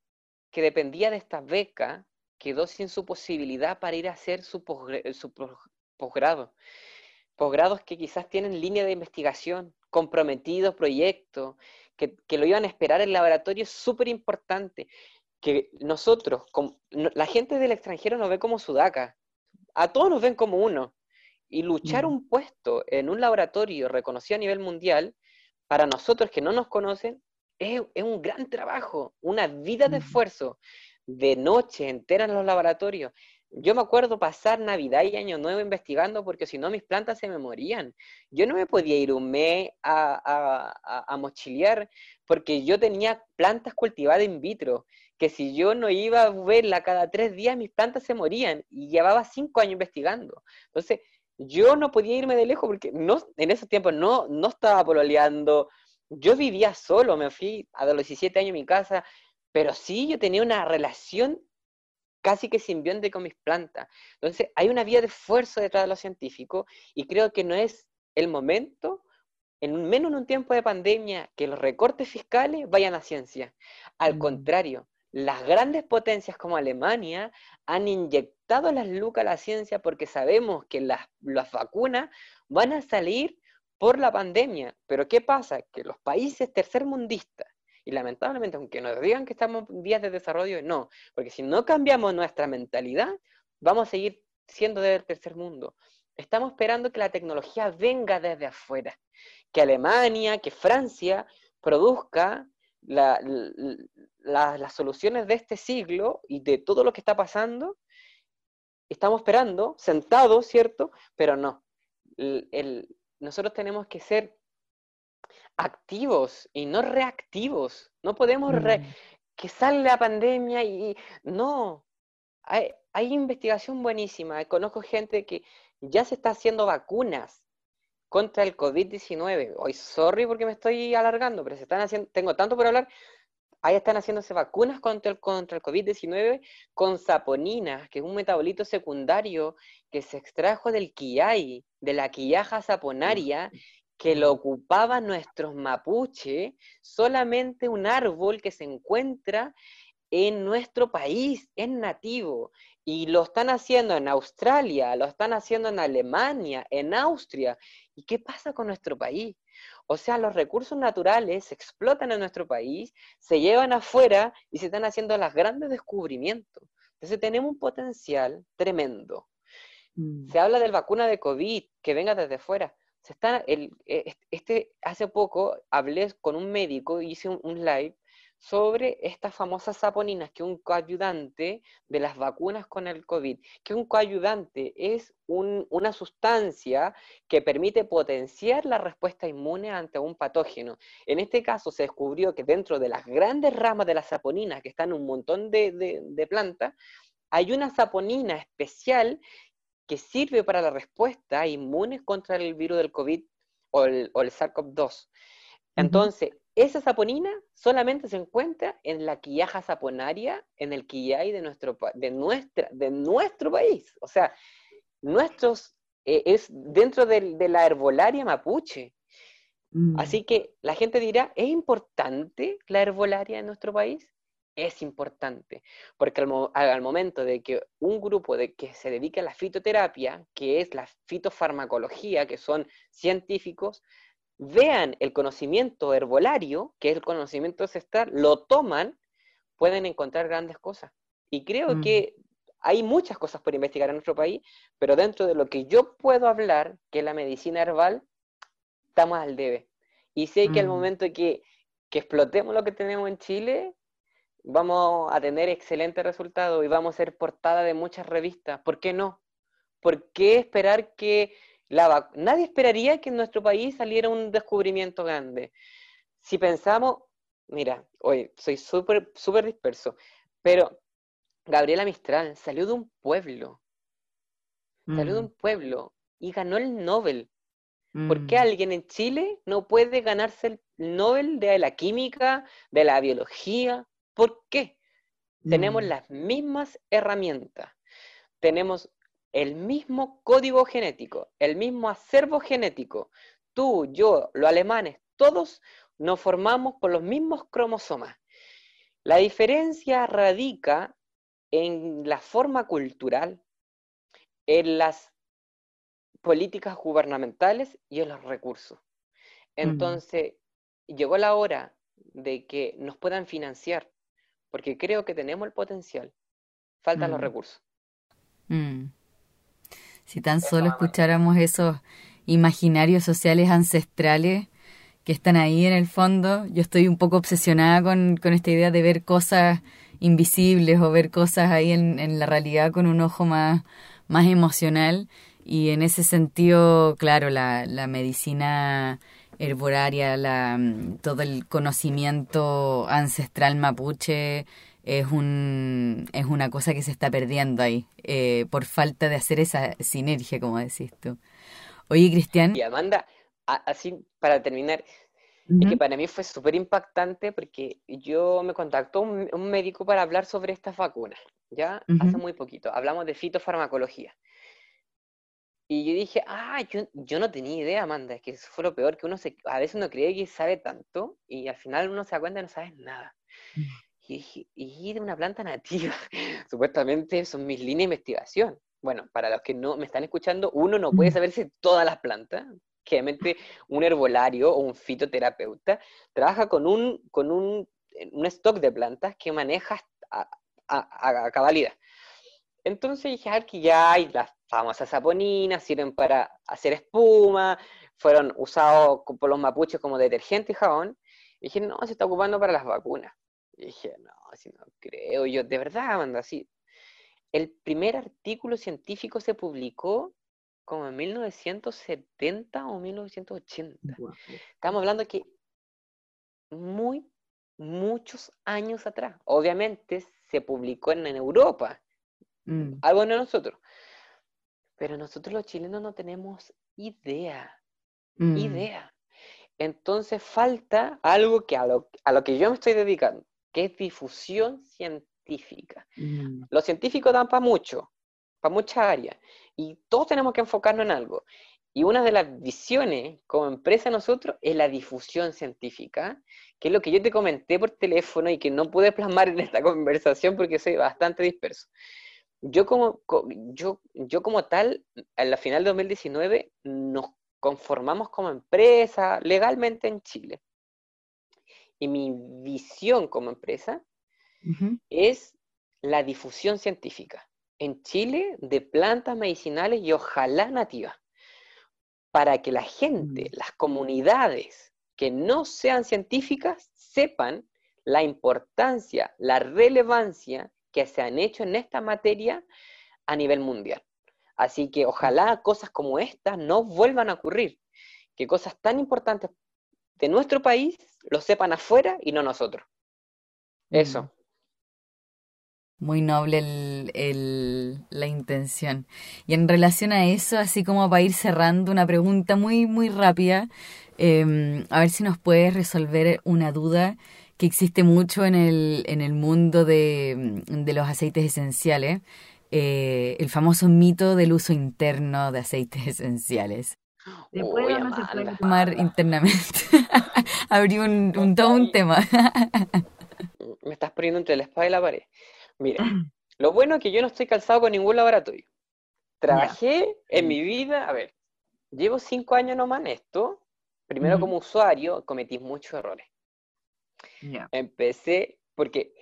S2: que dependía de esta beca quedó sin su posibilidad para ir a hacer su, posgrado. Posgrados que quizás tienen línea de investigación, comprometidos proyectos, que, lo iban a esperar en el laboratorio, es súper importante. Que nosotros, la gente del extranjero nos ve como sudaca, a todos nos ven como uno. Y luchar mm. un puesto en un laboratorio reconocido a nivel mundial, para nosotros que no nos conocen, es, un gran trabajo, una vida de esfuerzo, de noche entera en los laboratorios. Yo me acuerdo pasar Navidad y Año Nuevo investigando porque si no mis plantas se me morían. Yo no me podía ir un mes a, a, mochilear porque yo tenía plantas cultivadas in vitro, que si yo no iba a verla cada tres días mis plantas se morían y llevaba cinco años investigando. Entonces, yo no podía irme de lejos porque no, en ese tiempo no, no estaba pololeando, yo vivía solo, me fui a los 17 años a mi casa, pero sí yo tenía una relación casi que simbionte con mis plantas. Entonces, hay una vía de esfuerzo detrás de los científicos y creo que no es el momento, en menos en un tiempo de pandemia, que los recortes fiscales vayan a ciencia. Al mm. contrario, las grandes potencias como Alemania han inyectado las lucas a la ciencia porque sabemos que las, vacunas van a salir por la pandemia. Pero ¿qué pasa? Que los países tercermundistas, y lamentablemente, aunque nos digan que estamos en vías de desarrollo, no, porque si no cambiamos nuestra mentalidad, vamos a seguir siendo del tercer mundo. Estamos esperando que la tecnología venga desde afuera, que Alemania, que Francia produzca las soluciones de este siglo y de todo lo que está pasando, estamos esperando, sentados, ¿cierto? Pero no. nosotros tenemos que ser activos y no reactivos. No podemos mm. que sale la pandemia y no. Hay, hay investigación buenísima. Conozco gente que ya se está haciendo vacunas contra el COVID-19. Hoy, sorry porque me estoy alargando, pero se están haciendo, tengo tanto por hablar. Ahí están haciéndose vacunas contra el, contra el COVID-19 con saponina, que es un metabolito secundario que se extrajo del quillay, de la quillaja saponaria, que lo ocupaban nuestros mapuche, solamente un árbol que se encuentra en nuestro país, es nativo. Y lo están haciendo en Australia, lo están haciendo en Alemania, en Austria. ¿Y qué pasa con nuestro país? O sea, los recursos naturales se explotan en nuestro país, se llevan afuera y se están haciendo los grandes descubrimientos. Entonces tenemos un potencial tremendo. Mm. Se habla de la vacuna de COVID que venga desde fuera. Se está, el, e, este, hace poco hablé con un médico, hice un live sobre estas famosas saponinas, que es un coayudante de las vacunas con el COVID, que un coayudante es una sustancia que permite potenciar la respuesta inmune ante un patógeno. En este caso se descubrió que dentro de las grandes ramas de las saponinas, que están en un montón de, plantas, hay una saponina especial que sirve para la respuesta inmune contra el virus del COVID o el, o el SARS-CoV-2. Entonces, esa saponina solamente se encuentra en la quillaja saponaria, en el quillay de nuestro, de nuestra, de nuestro país. O sea, nuestros, eh, es dentro de, la herbolaria mapuche. Mm. Así que la gente dirá, ¿es importante la herbolaria en nuestro país? Es importante, porque al, al, momento de que un grupo de que se dedica a la fitoterapia, que es la fitofarmacología, que son científicos, vean el conocimiento herbolario, que es el conocimiento ancestral, lo toman, pueden encontrar grandes cosas. Y creo mm. que hay muchas cosas por investigar en nuestro país, pero dentro de lo que yo puedo hablar, que es la medicina herbal, estamos al debe. Y sé que al mm. momento que, que explotemos lo que tenemos en Chile, vamos a tener excelentes resultados y vamos a ser portada de muchas revistas. ¿Por qué no? ¿Por qué esperar que Nadie esperaría que en nuestro país saliera un descubrimiento grande. Si pensamos, mira, hoy soy súper súper disperso, pero Gabriela Mistral salió de un pueblo, salió de un mm. pueblo y ganó el Nobel. ¿Por qué mm. alguien en Chile no puede ganarse el Nobel de la química, de la biología? ¿Por qué? Tenemos mm. las mismas herramientas, tenemos el mismo código genético, el mismo acervo genético. Tú, yo, los alemanes, todos nos formamos por los mismos cromosomas. La diferencia radica en la forma cultural, en las políticas gubernamentales y en los recursos. Entonces, llegó la hora de que nos puedan financiar, porque creo que tenemos el potencial, faltan los recursos.
S1: Mm. Si tan solo escucháramos esos imaginarios sociales ancestrales que están ahí en el fondo. Yo estoy un poco obsesionada con, con esta idea de ver cosas invisibles o ver cosas ahí en, en la realidad con un ojo más, más emocional. Y en ese sentido, claro, la, la medicina herboraria, la, todo el conocimiento ancestral mapuche es, un, es una cosa que se está perdiendo ahí, eh, por falta de hacer esa sinergia, como decís tú. Oye, Cristian.
S2: Y Amanda, así para terminar, es que para mí fue súper impactante porque yo me contactó un, médico para hablar sobre estas vacunas, ya hace muy poquito. Hablamos de fitofarmacología. Y yo dije, ah, yo, yo, no tenía idea, Amanda, es que eso fue lo peor, que uno se, a veces uno cree que sabe tanto y al final uno se da cuenta que no sabes nada. Y, de una planta nativa. (laughs) Supuestamente son mis líneas de investigación. Bueno, para los que no me están escuchando, uno no puede saberse todas las plantas. Obviamente un herbolario o un fitoterapeuta trabaja con un, con un, un stock de plantas que maneja a, a, cabalidad. Entonces dije, ah, que ya hay las famosas saponinas, sirven para hacer espuma, fueron usados por los mapuches como detergente y jabón. Y dije, no, se está ocupando para las vacunas. Y dije, no, así no creo. yo, de verdad, Amanda, así. El primer artículo científico se publicó como en 1970 o 1980. Estamos hablando que muy, muchos años atrás. Obviamente se publicó en, Europa, mm. algo de nosotros. Pero nosotros los chilenos no tenemos idea, mm. idea. Entonces falta algo que a lo, a lo que yo me estoy dedicando, que es difusión científica. Mm. Los científicos dan para mucho, para muchas áreas, y todos tenemos que enfocarnos en algo. Y una de las visiones como empresa nosotros es la difusión científica, que es lo que yo te comenté por teléfono y que no pude plasmar en esta (laughs) conversación porque soy bastante disperso. Yo como, yo, yo como tal, a la final de 2019 nos conformamos como empresa legalmente en Chile y mi visión como empresa es la difusión científica en Chile de plantas medicinales y ojalá nativas. para que la gente, las comunidades que no sean científicas, sepan la importancia, la relevancia que se han hecho en esta materia a nivel mundial. Así que ojalá cosas como estas no vuelvan a ocurrir, que cosas tan importantes de nuestro país lo sepan afuera y no nosotros. Eso.
S1: Muy noble la intención. Y en relación a eso, así como para ir cerrando, una pregunta muy, muy rápida, em, a ver si nos puedes resolver una duda que existe mucho en el, en el mundo de, de los aceites esenciales, eh, el famoso mito del uso interno de aceites (laughs) esenciales.
S2: ¿Se puede o no se puede
S1: tomar internamente? (laughs) Abrí un, un, todo un tema. (laughs)
S2: Me estás poniendo entre la espada y la pared. Mira, (clears throat) lo bueno es que yo no estoy calzado con ningún laboratorio. Trabajé en mi vida, a ver, llevo cinco años nomás en esto. Primero como usuario cometí muchos errores. Empecé, porque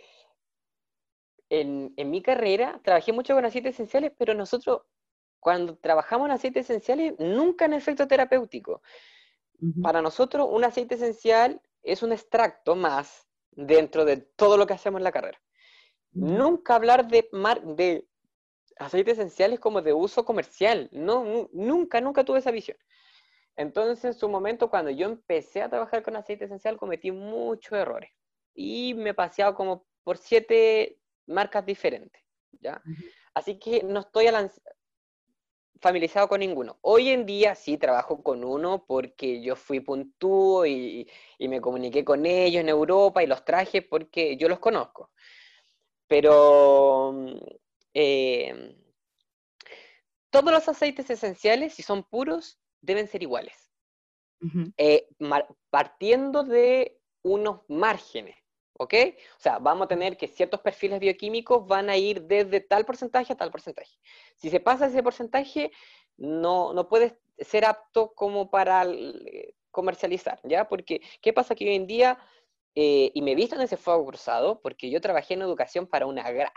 S2: en, en, mi carrera trabajé mucho con aceites esenciales, pero nosotros cuando trabajamos en aceites esenciales nunca en efecto terapéutico. Para nosotros un aceite esencial es un extracto más dentro de todo lo que hacemos en la carrera. Nunca hablar de, de aceites esenciales como de uso comercial. No, nunca, nunca tuve esa visión. Entonces, en su momento, cuando yo empecé a trabajar con aceite esencial, cometí muchos errores. Y me he paseado como por siete marcas diferentes. ¿ya? Así que no estoy familiarizado con ninguno. Hoy en día sí trabajo con uno porque yo fui puntúo y, y me comuniqué con ellos en Europa y los traje porque yo los conozco. Pero mm, em, todos los aceites esenciales, si son puros, deben ser iguales. Eh, partiendo de unos márgenes, ¿ok? O sea, vamos a tener que ciertos perfiles bioquímicos van a ir desde tal porcentaje a tal porcentaje. Si se pasa ese porcentaje, no, no puede ser apto como para eh, comercializar, ¿ya? Porque, ¿qué pasa? Que hoy en día eh, y me he visto en ese fuego cruzado porque yo trabajé en educación para una gran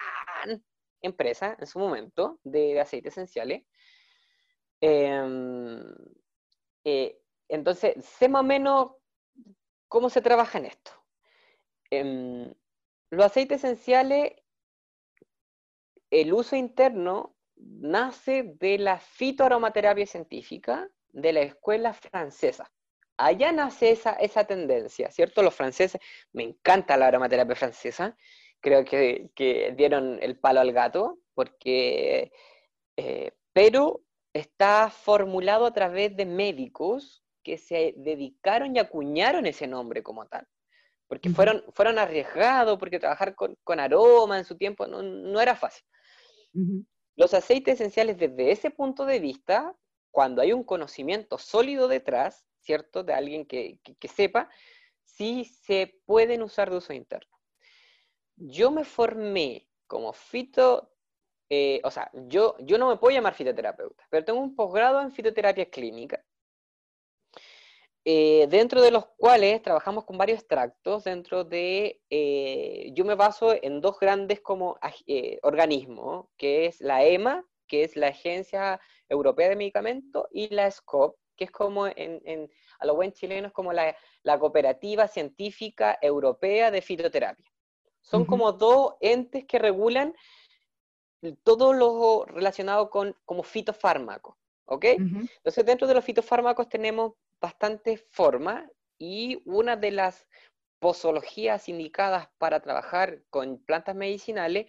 S2: empresa en su momento de aceites esenciales. Em, eh, entonces, sé más o menos cómo se trabaja en esto. Em, los aceites esenciales, el uso interno nace de la fitoaromaterapia científica de la escuela francesa allá nace esa, esa tendencia, ¿cierto? Los franceses, me encanta la aromaterapia francesa, creo que, dieron el palo al gato, porque, eh, pero está formulado a través de médicos que se dedicaron y acuñaron ese nombre como tal, porque fueron, fueron arriesgados, porque trabajar con, aroma en su tiempo no, era fácil. Los aceites esenciales desde ese punto de vista, cuando hay un conocimiento sólido detrás, ¿cierto? De alguien que, sepa si se pueden usar de uso interno. Yo me formé como fito, eh, o sea, yo, yo no me puedo llamar fitoterapeuta, pero tengo un posgrado en fitoterapia clínica, eh, dentro de los cuales trabajamos con varios extractos, dentro de, eh, yo me baso en dos grandes como organismos, que es la EMA, que es la Agencia Europea de Medicamentos, y la SCOP, que es como en, a lo buen chileno es como la, Cooperativa Científica Europea de Fitoterapia. Son como dos entes que regulan todo lo relacionado con como fitofármacos, ¿ok? Entonces dentro de los fitofármacos tenemos bastantes formas y una de las posologías indicadas para trabajar con plantas medicinales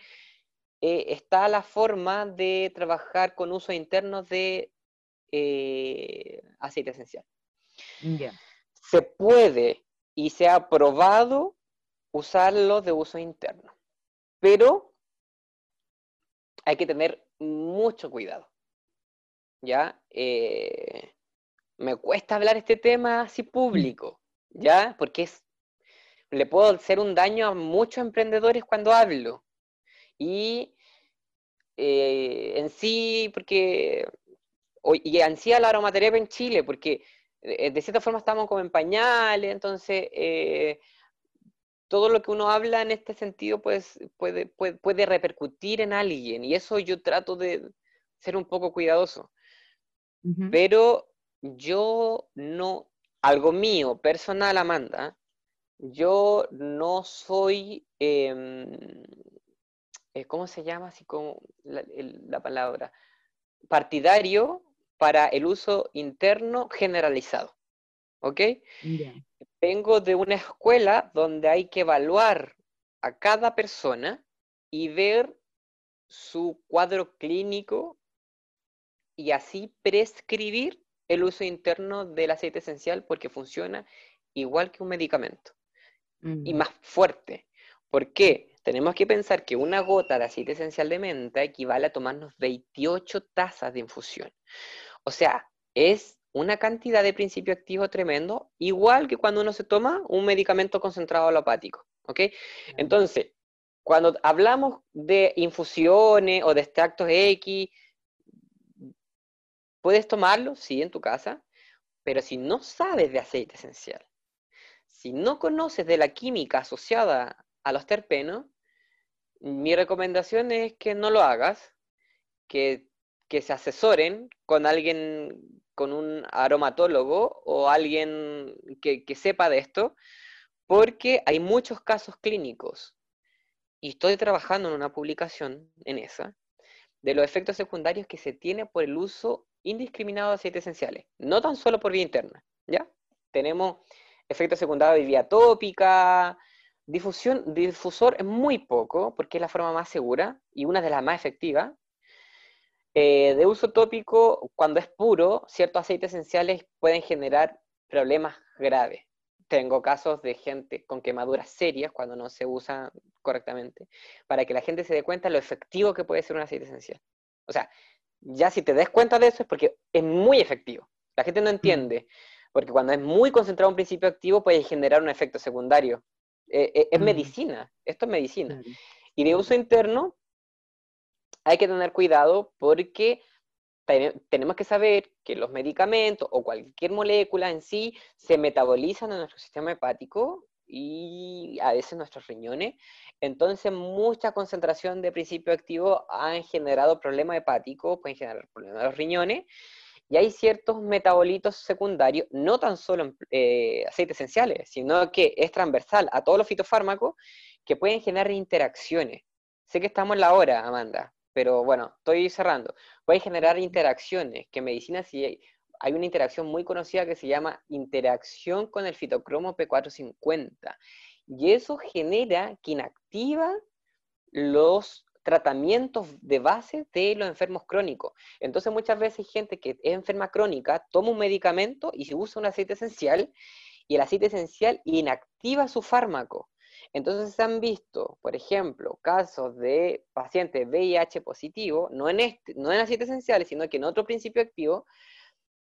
S2: eh, está la forma de trabajar con uso interno de eh, aceite esencial. Se puede y se ha probado usarlo de uso interno, pero hay que tener mucho cuidado. ¿Ya? Eh, me cuesta hablar este tema así público, ¿ya? Porque es, le puedo hacer un daño a muchos emprendedores cuando hablo. Y eh, en sí, porque y ansía la aromaterapia en Chile, porque eh, de cierta forma estamos como en pañales, entonces eh, todo lo que uno habla en este sentido pues, puede, puede, repercutir en alguien, y eso yo trato de ser un poco cuidadoso. Pero yo no, algo mío, personal, Amanda, yo no soy, em, eh, ¿cómo se llama? Así como la, palabra, partidario para el uso interno generalizado. ¿Ok? Vengo de una escuela donde hay que evaluar a cada persona y ver su cuadro clínico y así prescribir el uso interno del aceite esencial porque funciona igual que un medicamento y más fuerte. ¿Por qué? Tenemos que pensar que una gota de aceite esencial de menta equivale a tomarnos 28 tazas de infusión. O sea, es una cantidad de principio activo tremendo, igual que cuando uno se toma un medicamento concentrado alopático. ¿Ok? Entonces, cuando hablamos de infusiones o de extractos X, puedes tomarlo, sí, en tu casa, pero si no sabes de aceite esencial, si no conoces de la química asociada a los terpenos, mi recomendación es que no lo hagas, que, se asesoren con alguien, con un aromatólogo o alguien que, que sepa de esto, porque hay muchos casos clínicos y estoy trabajando en una publicación en esa, de los efectos secundarios que se tiene por el uso indiscriminado de aceites esenciales, no tan solo por vía interna, ¿ya? Tenemos efectos secundarios de vía tópica, difusión, difusor es muy poco, porque es la forma más segura y una de las más efectivas. Eh, de uso tópico, cuando es puro, ciertos aceites esenciales pueden generar problemas graves, tengo casos de gente con quemaduras serias cuando no se usa correctamente, para que la gente se dé cuenta de lo efectivo que puede ser un aceite esencial. O sea, ya si te des cuenta de eso es porque es muy efectivo. La gente no entiende, porque cuando es muy concentrado un principio activo puede generar un efecto secundario. Eh, eh, es medicina, esto es medicina. Y de uso interno hay que tener cuidado porque tenemos que saber que los medicamentos o cualquier molécula en sí se metabolizan en nuestro sistema hepático y a veces nuestros riñones. Entonces, mucha concentración de principio activo han generado problemas hepáticos, pueden generar problemas de los riñones. Y hay ciertos metabolitos secundarios, no tan solo en eh, aceites esenciales, sino que es transversal a todos los fitofármacos que pueden generar interacciones. Sé que estamos en la hora, Amanda, pero bueno, estoy cerrando. Puede generar interacciones, que medicina si hay una interacción muy conocida que se llama interacción con el fitocromo P450. Y eso genera que inactiva los tratamientos de base de los enfermos crónicos. Entonces muchas veces hay gente que es enferma crónica, toma un medicamento y se usa un aceite esencial y el aceite esencial inactiva su fármaco. Entonces se han visto, por ejemplo, casos de pacientes VIH positivo, no en, este, no en esenciales, sino que en otro principio activo,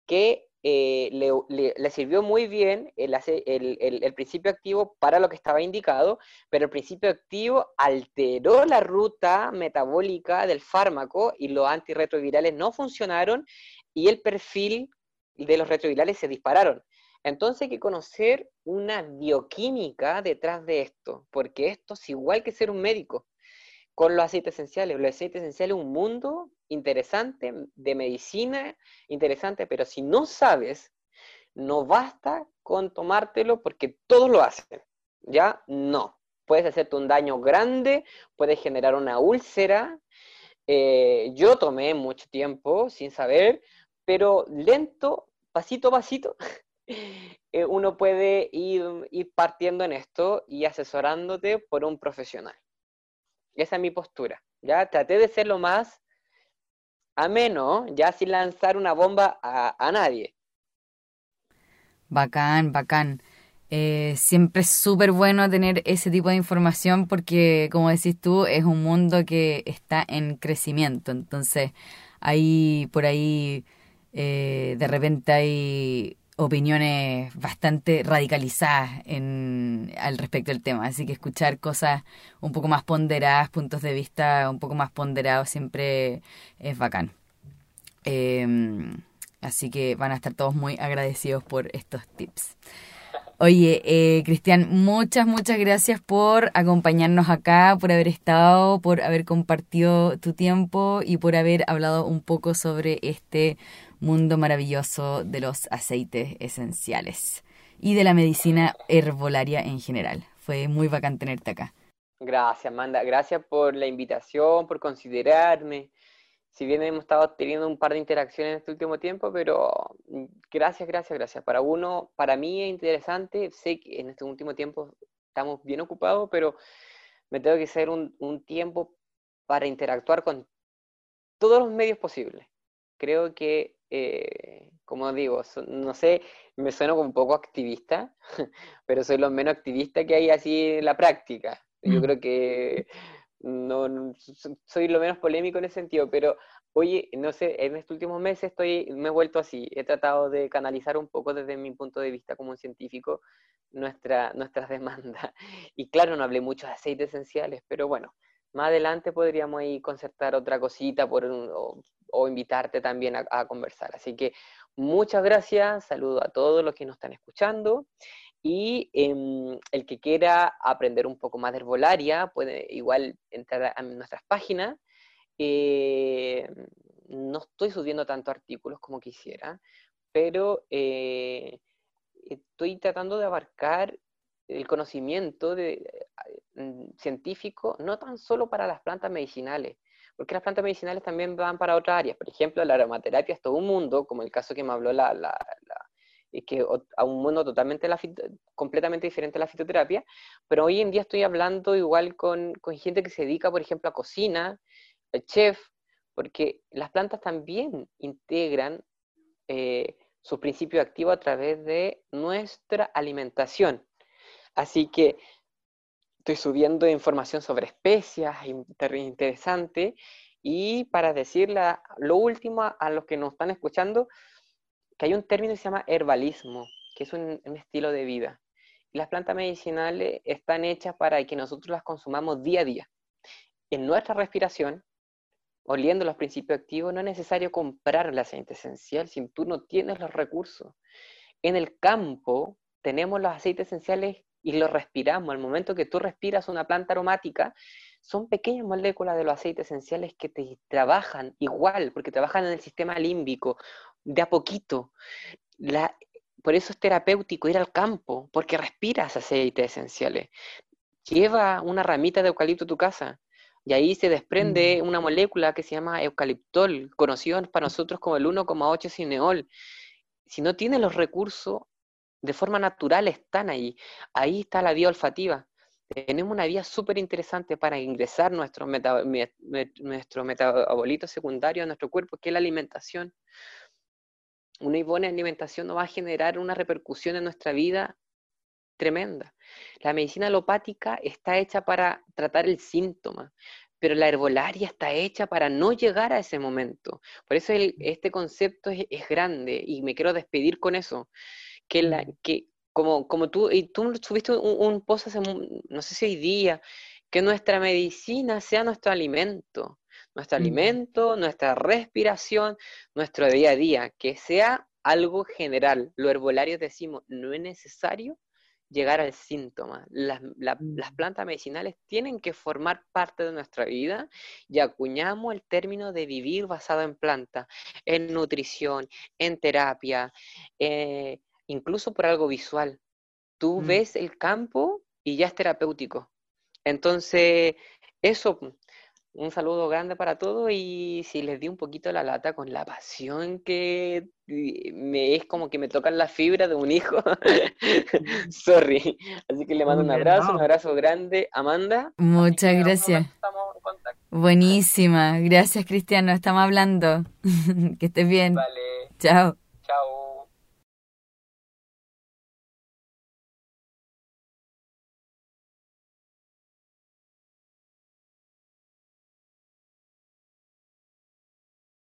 S2: que eh, le, sirvió muy bien el, principio activo para lo que estaba indicado, pero el principio activo alteró la ruta metabólica del fármaco y los antirretrovirales no funcionaron y el perfil de los retrovirales se dispararon. Entonces hay que conocer una bioquímica detrás de esto, porque esto es igual que ser un médico con los aceites esenciales. Los aceites esenciales es un mundo interesante de medicina, interesante, pero si no sabes, no basta con tomártelo porque todos lo hacen. ¿Ya? No. Puedes hacerte un daño grande, puedes generar una úlcera. Eh, yo tomé mucho tiempo sin saber, pero lento, pasito a pasito, (laughs) Eh, uno puede ir, partiendo en esto y asesorándote por un profesional. Esa es mi postura. Ya traté de ser lo más ameno, ya sin lanzar una bomba a, nadie.
S1: Bacán, bacán. Eh, siempre es súper bueno tener ese tipo de información porque, como decís tú, es un mundo que está en crecimiento. Entonces, ahí, por ahí, eh, de repente hay opiniones bastante radicalizadas en, al respecto del tema. Así que escuchar cosas un poco más ponderadas, puntos de vista un poco más ponderados, siempre es bacán. Em, así que van a estar todos muy agradecidos por estos tips. Oye, eh, Cristian, muchas, muchas gracias por acompañarnos acá, por haber estado, por haber compartido tu tiempo y por haber hablado un poco sobre este mundo maravilloso de los aceites esenciales y de la medicina herbolaria en general. Fue muy bacán tenerte acá.
S2: Gracias, Amanda. Gracias por la invitación, por considerarme. Si bien hemos estado teniendo un par de interacciones en este último tiempo, pero mm, gracias, gracias, gracias. Para uno, para mí es interesante. Sé que en este último tiempo estamos bien ocupados, pero me tengo que hacer un, un tiempo para interactuar con todos los medios posibles. Creo que, eh, como digo, no sé, me sueno como un poco activista, (laughs) pero soy lo menos activista que hay así en la práctica. Yo mm. creo que no, soy lo menos polémico en ese sentido, pero oye, no sé, en estos últimos meses estoy, me he vuelto así, he tratado de canalizar un poco desde mi punto de vista como un científico nuestra, nuestras (laughs) demandas. Y claro, no hablé mucho de aceites esenciales, pero bueno, más adelante podríamos ahí concertar otra cosita por o, invitarte también a, conversar. Así que muchas gracias, saludo a todos los que nos están escuchando. Y em, el que quiera aprender un poco más de herbolaria puede igual entrar a nuestras páginas. Eh, no estoy subiendo tantos artículos como quisiera, pero eh, estoy tratando de abarcar el conocimiento mm, científico no tan solo para las plantas medicinales, porque las plantas medicinales también van para otras áreas. Por ejemplo, la aromaterapia es todo un mundo, como el caso que me habló la, la, que a un mundo totalmente completamente diferente a la fitoterapia, pero hoy en día estoy hablando igual con, con gente que se dedica, por ejemplo, a cocina, el chef, porque las plantas también integran eh, su principio activo a través de nuestra alimentación. Así que estoy subiendo información sobre especias, interesante. Y para decirle lo último a los que nos están escuchando, que hay un término que se llama herbalismo, que es un, estilo de vida. Las plantas medicinales están hechas para que nosotros las consumamos día a día. En nuestra respiración, oliendo los principios activos, no es necesario comprar el aceite esencial si tú no tienes los recursos. En el campo tenemos los aceites esenciales y lo respiramos. Al momento que tú respiras una planta aromática, son pequeñas moléculas de los aceites esenciales que te trabajan igual, porque trabajan en el sistema límbico, de a poquito. por eso es terapéutico ir al campo, porque respiras aceites esenciales. Lleva una ramita de eucalipto a tu casa y ahí se desprende mm. una molécula que se llama eucaliptol, conocido para nosotros como el 1,8 cineol. Si no tienes los recursos, de forma natural están ahí. Ahí está la vía olfativa. Tenemos una vía súper interesante para ingresar nuestro, nuestro metabolito secundario a nuestro cuerpo, que es la alimentación. Una buena alimentación nos va a generar una repercusión en nuestra vida tremenda. La medicina alopática está hecha para tratar el síntoma, pero la herbolaria está hecha para no llegar a ese momento. Por eso este concepto es, grande y me quiero despedir con eso que, la, que como, como tú, y tú subiste un, post hace, no sé si hoy día, que nuestra medicina sea nuestro alimento, nuestro alimento, nuestra respiración, nuestro día a día, que sea algo general. Lo herbolario decimos, no es necesario llegar al síntoma. Las, las, plantas medicinales tienen que formar parte de nuestra vida y acuñamos el término de vivir basado en planta, en nutrición, en terapia, eh, incluso por algo visual. Tú mm. ves el campo y ya es terapéutico. Entonces, eso, un saludo grande para todos y si les di un poquito la lata con la pasión que me es como que me tocan la fibra de un hijo, (laughs) sorry. Así que le mando un abrazo, un abrazo grande, Amanda.
S1: Muchas gracias. Buenísima, gracias Cristiano, estamos hablando. (laughs) que estés bien.
S2: Vale.
S1: Chao.